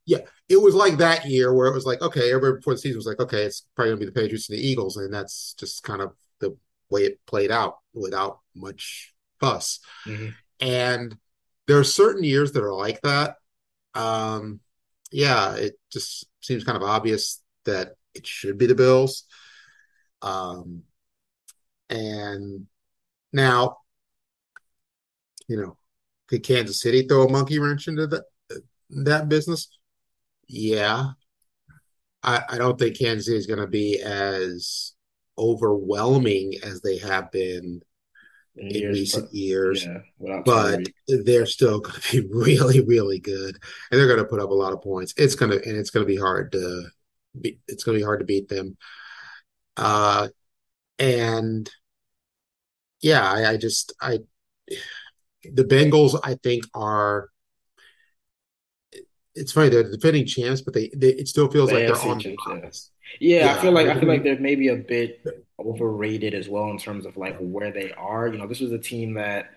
Yeah, it was like that year where it was like, okay, everybody before the season was like, okay, it's probably gonna be the Patriots and the Eagles, and that's just kind of the way it played out without much fuss. Mhm. And there are certain years that are like that. Um, yeah, it just seems kind of obvious that it should be the Bills. Um, and now, you know, could Kansas City throw a monkey wrench into that that business? Yeah. I, I don't think Kansas City is going to be as overwhelming as they have been In in years, recent years, Yeah, but they're still [LAUGHS] going to be really, really good, and they're going to put up a lot of points. It's going to and it's going to be hard to be, it's going to be hard to beat them. Uh, and yeah, I, I just I the Bengals I think are. It's funny they're defending champs, but they, they it still feels The like they're on. champs, yes. Yeah, I Yeah. feel like I feel like they're maybe a bit overrated as well in terms of like where they are. You know, this was a team that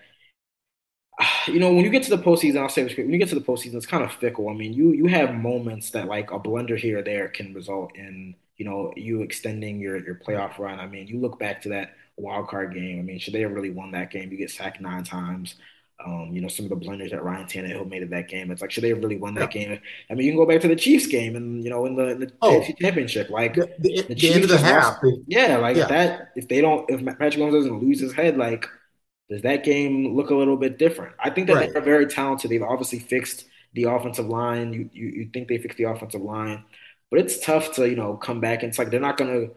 [SIGHS] you know, when you get to the postseason, I'll say this when you get to the postseason, it's kind of fickle. I mean, you you have moments that like a blunder here or there can result in, you know, you extending your your playoff run. I mean, you look back to that wild card game. I mean, should they have really won that game? You get sacked nine times. Um, you know, some of the blunders that Ryan Tannehill made in that game. It's like, should they have really won that game? I mean, you can go back to the Chiefs game and, you know, in the, in the Oh. Championship. Like, The, the, the the end of the half. yeah, like Yeah. that if they don't if Patrick Mahomes doesn't lose his head, like does that game look a little bit different? I think that Right. they're very talented. They've obviously fixed the offensive line. You, you you think they fixed the offensive line, but it's tough to you know come back. And it's like they're not gonna.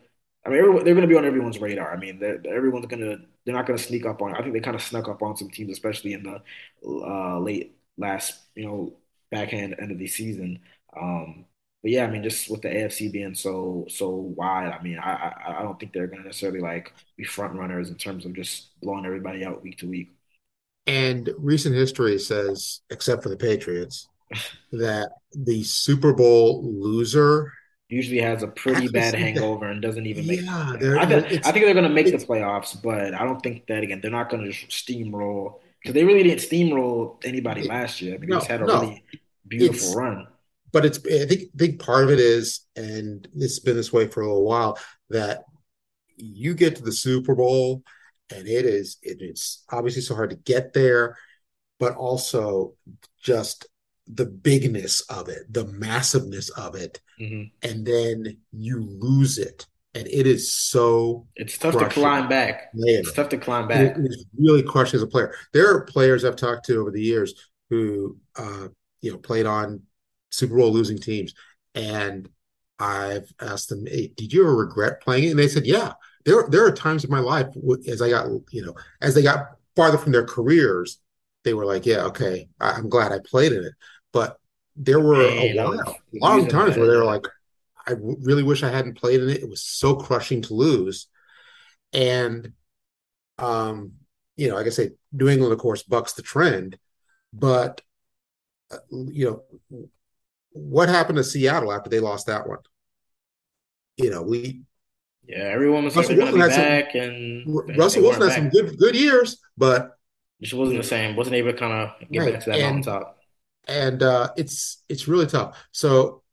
I mean, everyone, they're gonna be on everyone's radar. I mean, they're, everyone's gonna. They're not gonna sneak up on. I think they kind of snuck up on some teams, especially in the uh, late last you know backhand end of the season. Um, but yeah, I mean, just with the AFC being so so wide, I mean, I I, I don't think they're going to necessarily like be front runners in terms of just blowing everybody out week to week. And recent history says, except for the Patriots, [LAUGHS] that the Super Bowl loser usually has a pretty bad hangover and doesn't even make. Yeah, I, th- I think they're going to make the playoffs, but I don't think that again. They're not going to steamroll because they really didn't steamroll anybody last year. I mean, no, they just had a no, really beautiful run. But it's I think a big part of it is, and it's been this way for a little while, that you get to the Super Bowl and it is it, it's obviously so hard to get there, but also just the bigness of it, the massiveness of it, mm-hmm. and then you lose it. And it is so it's tough crushing. to climb back. It's tough to climb back. It is really crushing as a player. There are players I've talked to over the years who uh, you know played on Super Bowl losing teams, and I've asked them, hey, "Did you ever regret playing it?" And they said, "Yeah." There, there are times in my life as I got, you know, as they got farther from their careers, they were like, "Yeah, okay, I'm glad I played in it." But there were a while, long times where they were like, I really wish I hadn't played in it. It was so crushing to lose. And, um, you know, like I say, New England, of course, bucks the trend. But, uh, you know, what happened to Seattle after they lost that one? You know, we. Yeah, everyone was Russell Wilson had back, some, and Russell Wilson had back. some good good years, but it just wasn't the same. wasn't able to kind of get right. back to that and, mountaintop and uh, it's it's really tough. So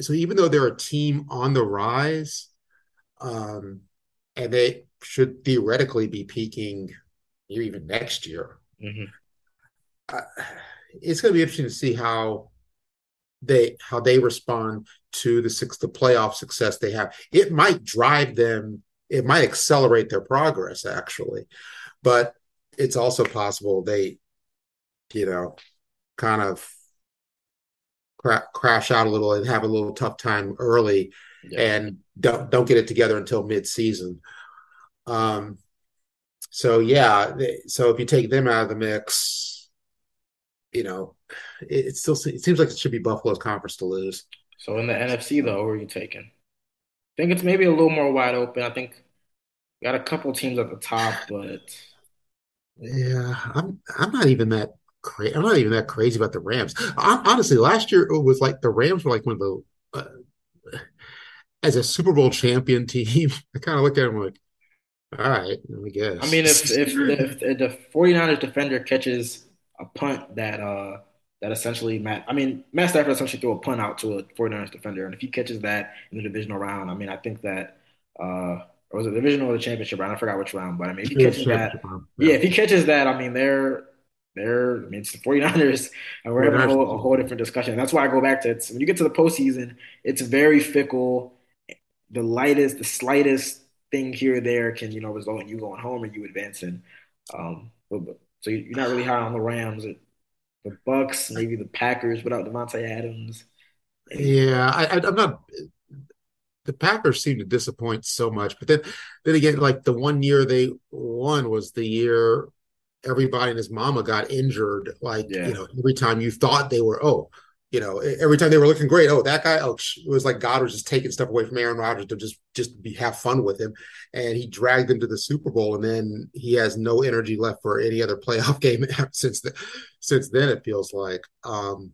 so even though they're a team on the rise, um, and they should theoretically be peaking even next year, mm-hmm. uh, it's going to be interesting to see how they how they respond to the six the playoff success they have. It might drive them. It might accelerate their progress actually, but it's also possible they, you know, kind of cra- crash out a little and have a little tough time early yeah. and don't don't get it together until mid-season. Um, so yeah, they, so if you take them out of the mix, you know, it, it, still it seems like it should be Buffalo's conference to lose. So in the NFC though, who are you taking? I think it's maybe a little more wide open. I think got a couple teams at the top, but yeah, I'm I'm not even that crazy. I'm not even that crazy about the Rams. I, honestly, last year it was like the Rams were like one of the uh, as a Super Bowl champion team. [LAUGHS] I kind of look at them like, all right, I guess. I mean, if if, if, if the 49ers defender catches a punt that uh that essentially Matt, I mean, Matt Stafford essentially threw a punt out to a 49ers defender, and if he catches that in the divisional round, I mean, I think that. uh or was it the divisional or the championship round? I forgot which round, but I mean, if he catches that, yeah, if he catches that, I mean, they're they're, I mean, it's the 49ers, [LAUGHS] and we're having a whole, a whole different discussion. That's why I go back to it. When you get to the postseason, it's very fickle. The lightest, the slightest thing here or there can, you know, result in you going home or you advancing. Um, so you're not really high on the Rams, the Bucks, maybe the Packers without Davante Adams. Yeah, I, I'm not. The Packers seem to disappoint so much, but then, then again, like the one year they won was the year everybody and his mama got injured. Like yeah. you know, every time you thought they were oh, you know, every time they were looking great. Oh, that guy. Oh, it was like God was just taking stuff away from Aaron Rodgers to just just be have fun with him, and he dragged them to the Super Bowl, and then he has no energy left for any other playoff [LAUGHS] game since the, since then. It feels like. Um,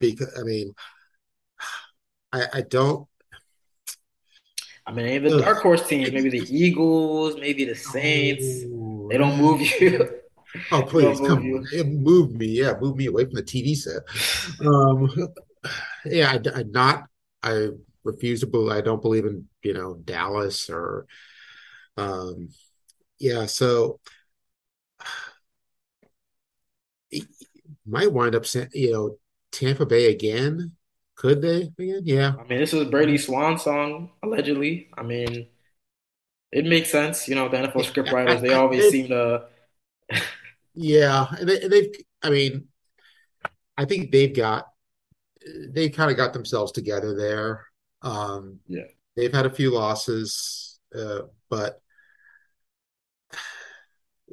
because I mean, I, I don't. I mean, the dark horse teams, maybe the Eagles, maybe the Saints. They don't move you. Oh please come on! It moved me. Yeah, move me away from the TV set. Um, yeah, I, I not. I refuse to believe. I don't believe in you know Dallas or. Um, yeah, so might wind up you know Tampa Bay again. Could they again? Yeah. I mean, this is Brady's swan song allegedly. I mean, it makes sense. You know, the NFL script writers, they [LAUGHS] always seem to. yeah, they, they've. I mean, I think they've got they kind of got themselves together there. Um, yeah, they've had a few losses, uh, but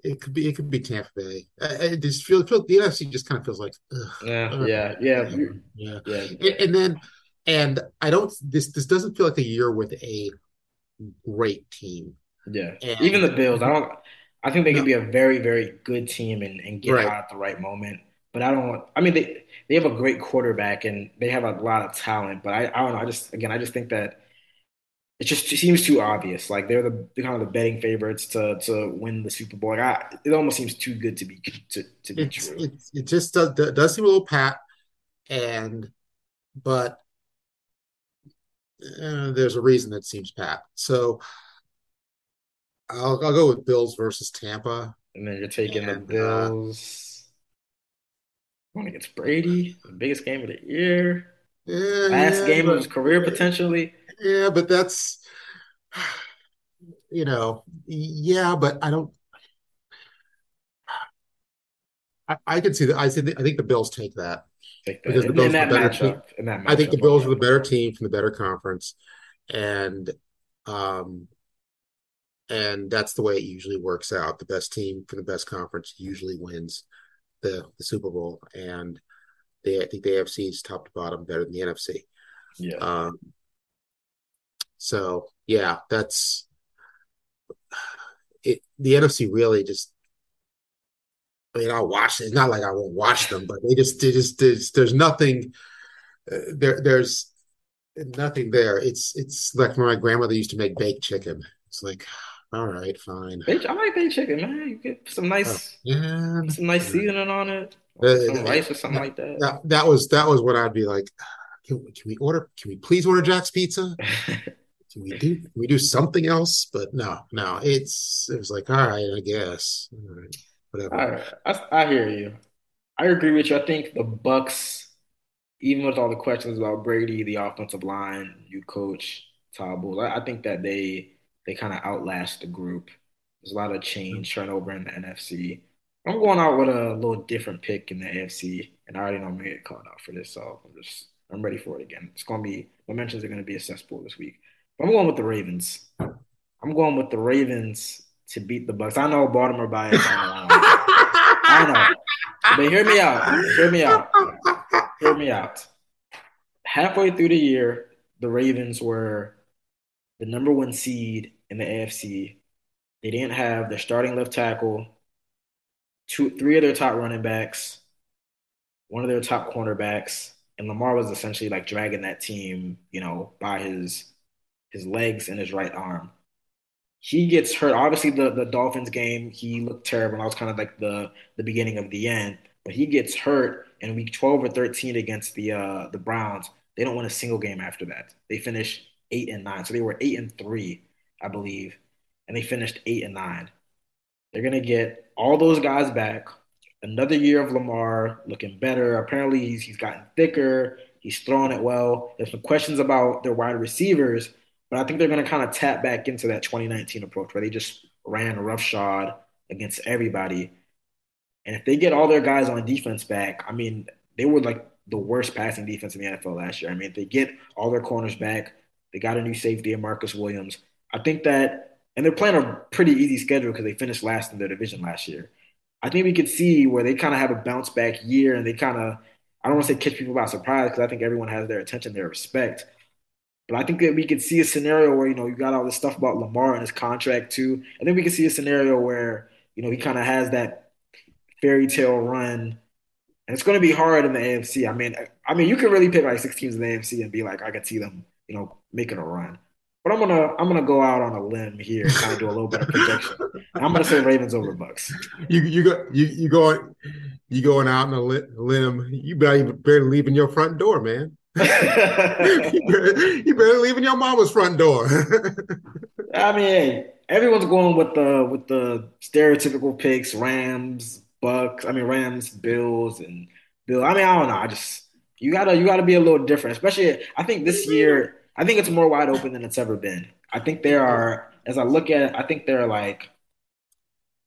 it could be it could be Tampa Bay. I, I just feel, feel the NFC just kind of feels like ugh, Yeah, yeah, yeah, yeah. yeah. And, and then and I don't this this doesn't feel like a year with a great team. Yeah. And- Even the Bills, I don't I think they No. could be a very, very good team and, and get Right. hot at the right moment. But I don't want. I mean they they have a great quarterback and they have a lot of talent, but I, I don't know. I just again I just think that it just seems too obvious. Like they're the they're kind of the betting favorites to to win the Super Bowl. Like I, it almost seems too good to be to, to be It's true. it, it just does, does seem a little pat and but uh, there's a reason that seems pat. So I'll I'll go with Bills versus Tampa. And then you're taking the And, uh, Bills going against Brady, the biggest game of the year, Yeah, last yeah, game of his career potentially. Yeah, but that's [SIGHS] you know, yeah, but I don't. I, I could see that. I think I think the Bills take that. Take that. Because the Bills in are better matchup, in that I think the Bills are the better team from the better conference, and um, and that's the way it usually works out. The best team from the best conference usually wins the the Super Bowl, and they I think the AFC is top to bottom better than the NFC. Yeah. Um, so yeah, that's it. The NFC really just. I mean, I'll watch it. It's not like I won't watch them, but they just, they just, there's, there's nothing. Uh, there, there's nothing there. It's, it's like when my grandmother used to make baked chicken. It's like, all right, fine. Baked- I like baked chicken, man. You get some nice, Yeah, some nice seasoning on it, Uh, some rice or something like that. that, that was, that was what I'd be like, can, we- can we order? Can we please order Jack's Pizza? [LAUGHS] Can we do can we do something else? But no, no, it's it was like, all right, I guess. All right, whatever. I, I, I hear you. I agree with you. I think the Bucks, even with all the questions about Brady, the offensive line, new coach, Todd I, I think that they they kind of outlast the group. There's a lot of change, turnover in the NFC. I'm going out with a little different pick in the AFC, and I already know I'm gonna get called out for this, so I'm just I'm ready for it again. It's gonna be my mentions are gonna be a cesspool this week. But I'm going with the Ravens. I'm going with the Ravens to beat the Bucks. I know Baltimore bias. I know. But hear me out. Hear me out. Hear me out. Halfway through the year, the Ravens were the number one seed in the AFC. They didn't have their starting left tackle, two, three of their top running backs, one of their top cornerbacks, and Lamar was essentially like dragging that team, you know, by his his legs and his right arm he gets hurt. Obviously, the, the Dolphins game, he looked terrible. That was kind of like the the beginning of the end. But he gets hurt in week 12 or 13 against the uh, the Browns. They don't win a single game after that. They finish eight and nine. So they were eight and three, I believe, and they finished eight and nine. They're gonna get all those guys back. Another year of Lamar looking better. Apparently, he's he's gotten thicker. He's throwing it well. There's some questions about their wide receivers. But I think they're going to kind of tap back into that 2019 approach where they just ran roughshod against everybody. And if they get all their guys on defense back, I mean, they were like the worst passing defense in the NFL last year. I mean, if they get all their corners back, they got a new safety in Marcus Williams. I think that, and they're playing a pretty easy schedule because they finished last in their division last year. I think we could see where they kind of have a bounce back year and they kind of, I don't want to say catch people by surprise because I think everyone has their attention, their respect. But I think that we could see a scenario where, you know, you got all this stuff about Lamar and his contract too. I think we could see a scenario where, you know, he kind of has that fairy tale run. And it's going to be hard in the AFC. I mean, I mean, you can really pick like six teams in the AFC and be like, I could see them, you know, making a run. But I'm gonna I'm gonna go out on a limb here and kind of do a little bit of projection. I'm gonna say Ravens over Bucks. You you go you you going you going out on a li- limb. You better barely leaving your front door, man. [LAUGHS] you, better, better leaving your mama's front door. [LAUGHS] I mean, everyone's going with the with the stereotypical picks: Rams, Bucks. I mean, Rams, Bills, and Bill. I mean, I don't know. I just you gotta you gotta be a little different. Especially, I think this year, I think it's more wide open than it's ever been. I think there are, as I look at, it, I think there are like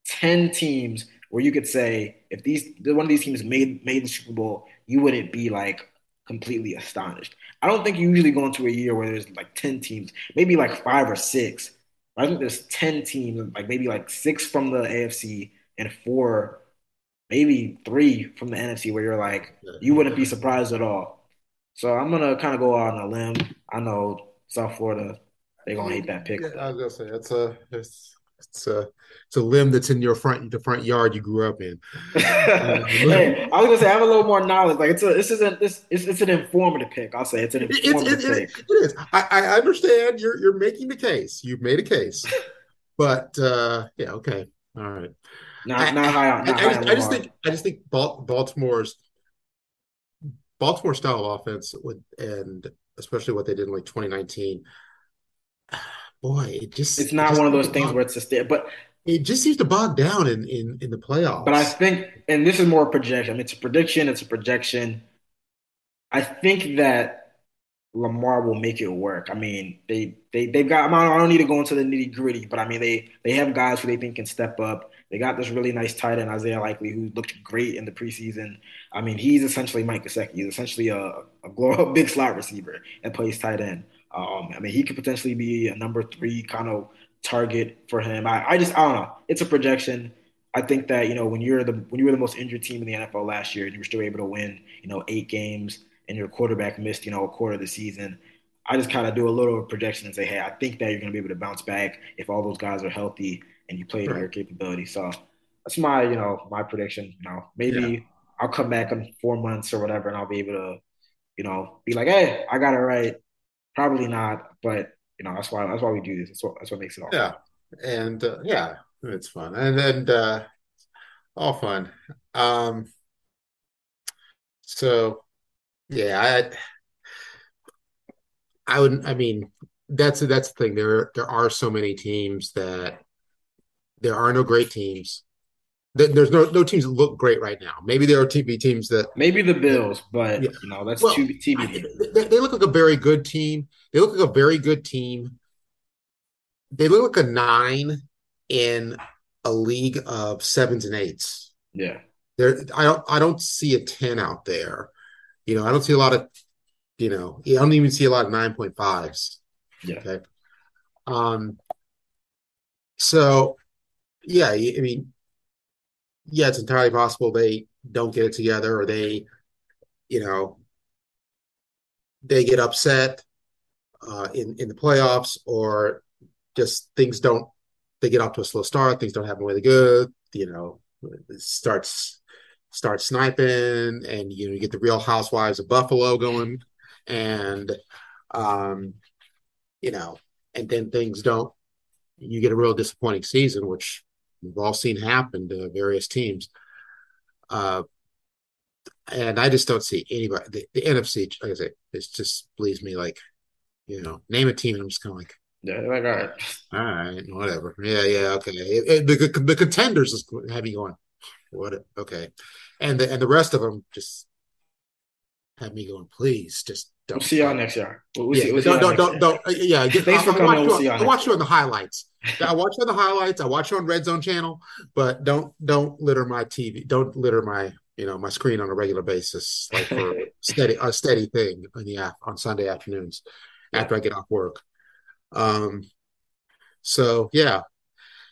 ten teams where you could say if these one of these teams made made the Super Bowl, you wouldn't be like completely astonished. I don't think you usually go into a year where there's like 10 teams, maybe like five or six. I think there's 10 teams, like maybe like six from the AFC, and four, maybe three from the NFC where you're like, you wouldn't be surprised at all. So I'm gonna kind of go out on a limb. I know South Florida, they're gonna hate that pick. Yeah, I was gonna say it's a it's it's a it's a limb that's in your front the front yard you grew up in. [LAUGHS] hey, I was gonna say I have a little more knowledge. Like it's a this isn't this it's, it's an informative pick. I'll say it's an informative it, pick. It, it is. I, I understand you're you're making the case. You've made a case, [LAUGHS] but uh, yeah, okay, all right. Not not high on. Not I, high I, just, I just think I just think Baltimore's Baltimore style offense would and especially what they did in like 2019 boy, it just it's not just one of those things where it's a stay, but it just seems to bog down in in in the playoffs. But I think, and this is more a projection. I mean, it's a prediction. It's a projection. I think that Lamar will make it work. I mean, they they they've got. I don't need to go into the nitty gritty, but I mean, they they have guys who they think can step up. They got this really nice tight end Isaiah Likely, who looked great in the preseason. I mean, he's essentially Mike Gesicki. He's essentially a, a, a [LAUGHS] big slot receiver and plays tight end. Um, I mean, he could potentially be a number three kind of target for him. I, I just I don't know. It's a projection. I think that you know when you're the when you were the most injured team in the NFL last year, and you were still able to win you know eight games, and your quarterback missed you know a quarter of the season. I just kind of do a little projection and say, hey, I think that you're going to be able to bounce back if all those guys are healthy and you play to your capability. So that's my you know my prediction. You know maybe yeah. I'll come back in four months or whatever, and I'll be able to you know be like, hey, I got it right. Probably not, but you know that's why that's why we do this. That's what that's what makes it all. Yeah, fun. and uh, yeah, it's fun, and then uh, all fun. Um, so yeah, I I would I mean that's that's the thing. There there are so many teams that there are no great teams there's no no teams that look great right now. Maybe there are TV teams that maybe the Bills, but yeah. you know that's well, TV. They, they, look like a very good team. They look like a very good team. They look like a nine in a league of sevens and eights. Yeah, there. I don't. I don't see a ten out there. You know, I don't see a lot of. You know, I don't even see a lot of nine point fives. Yeah. Okay. Um. So, yeah. I mean, yeah, it's entirely possible they don't get it together or they, you know, they get upset uh, in in the playoffs or just things don't. They get off to a slow start. Things don't happen really good. You know, starts start sniping, and you know you get the Real Housewives of Buffalo going, and um, you know, and then things don't. You get a real disappointing season, which we've all seen happen to various teams. Uh, and I just don't see anybody. The, the NFC, like I say, it just leaves me like, you know, name a team, and I'm just kind of like, yeah, like all right, all right, whatever. Yeah, yeah, okay. It, it, the the contenders is have you going, what? Okay, and the and the rest of them just have me going. Please, just don't. We'll see y'all next year. We'll, yeah, don't, don't, don't, don't, Yeah, thanks I, for coming. Watch, we'll you, I watch you on the highlights. I watch on the highlights. I watch on Red Zone channel, but don't don't litter my TV. Don't litter my you know my screen on a regular basis, like for [LAUGHS] steady a steady thing on the on Sunday afternoons after I get off work. Um, so yeah,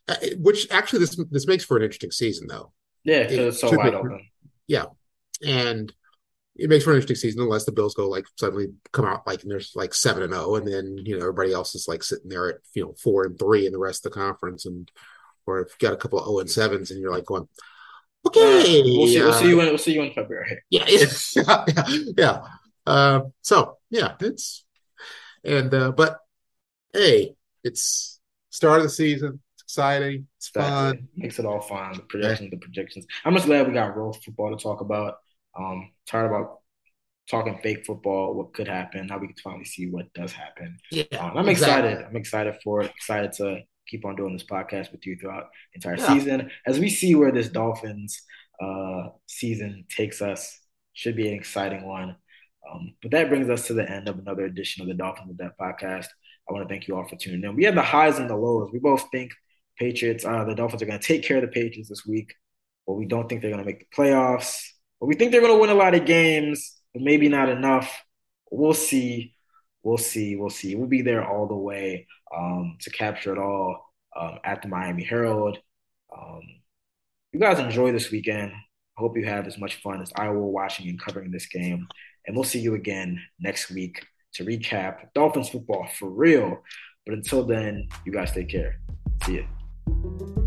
uh, which actually this this makes for an interesting season though. Yeah, it, it's so wide open. Yeah, and it makes for an interesting season unless the Bills go like suddenly come out like and there's like seven and zero, oh, and then you know everybody else is like sitting there at you know four and three in the rest of the conference, and or if you got a couple of zero and sevens, and you're like going, okay, uh, we'll, see, uh, we'll see you in we'll see you in February. [LAUGHS] Yeah, yeah, yeah. [LAUGHS] yeah. Uh, so yeah, it's and uh, but hey, it's start of the season. It's exciting. It's exactly. fun. Makes it all fun. The projections, yeah. the projections. I'm just glad we got real football to talk about. Um, tired about talking fake football, what could happen. Now we can finally see what does happen. Yeah, um, I'm exactly. excited. I'm excited for it. Excited to keep on doing this podcast with you throughout the entire yeah. season. As we see where this Dolphins uh, season takes us, should be an exciting one. Um, but that brings us to the end of another edition of the Dolphins in Depth podcast. I want to thank you all for tuning in. We have the highs and the lows. We both think Patriots, uh, the Dolphins are going to take care of the Patriots this week, but we don't think they're going to make the playoffs. We think they're going to win a lot of games, but maybe not enough. We'll see. We'll see. We'll see. We'll be there all the way um, to capture it all um, at the Miami Herald. Um, you guys enjoy this weekend. I hope you have as much fun as I will watching and covering this game. And we'll see you again next week to recap Dolphins football for real. But until then, you guys take care. See you.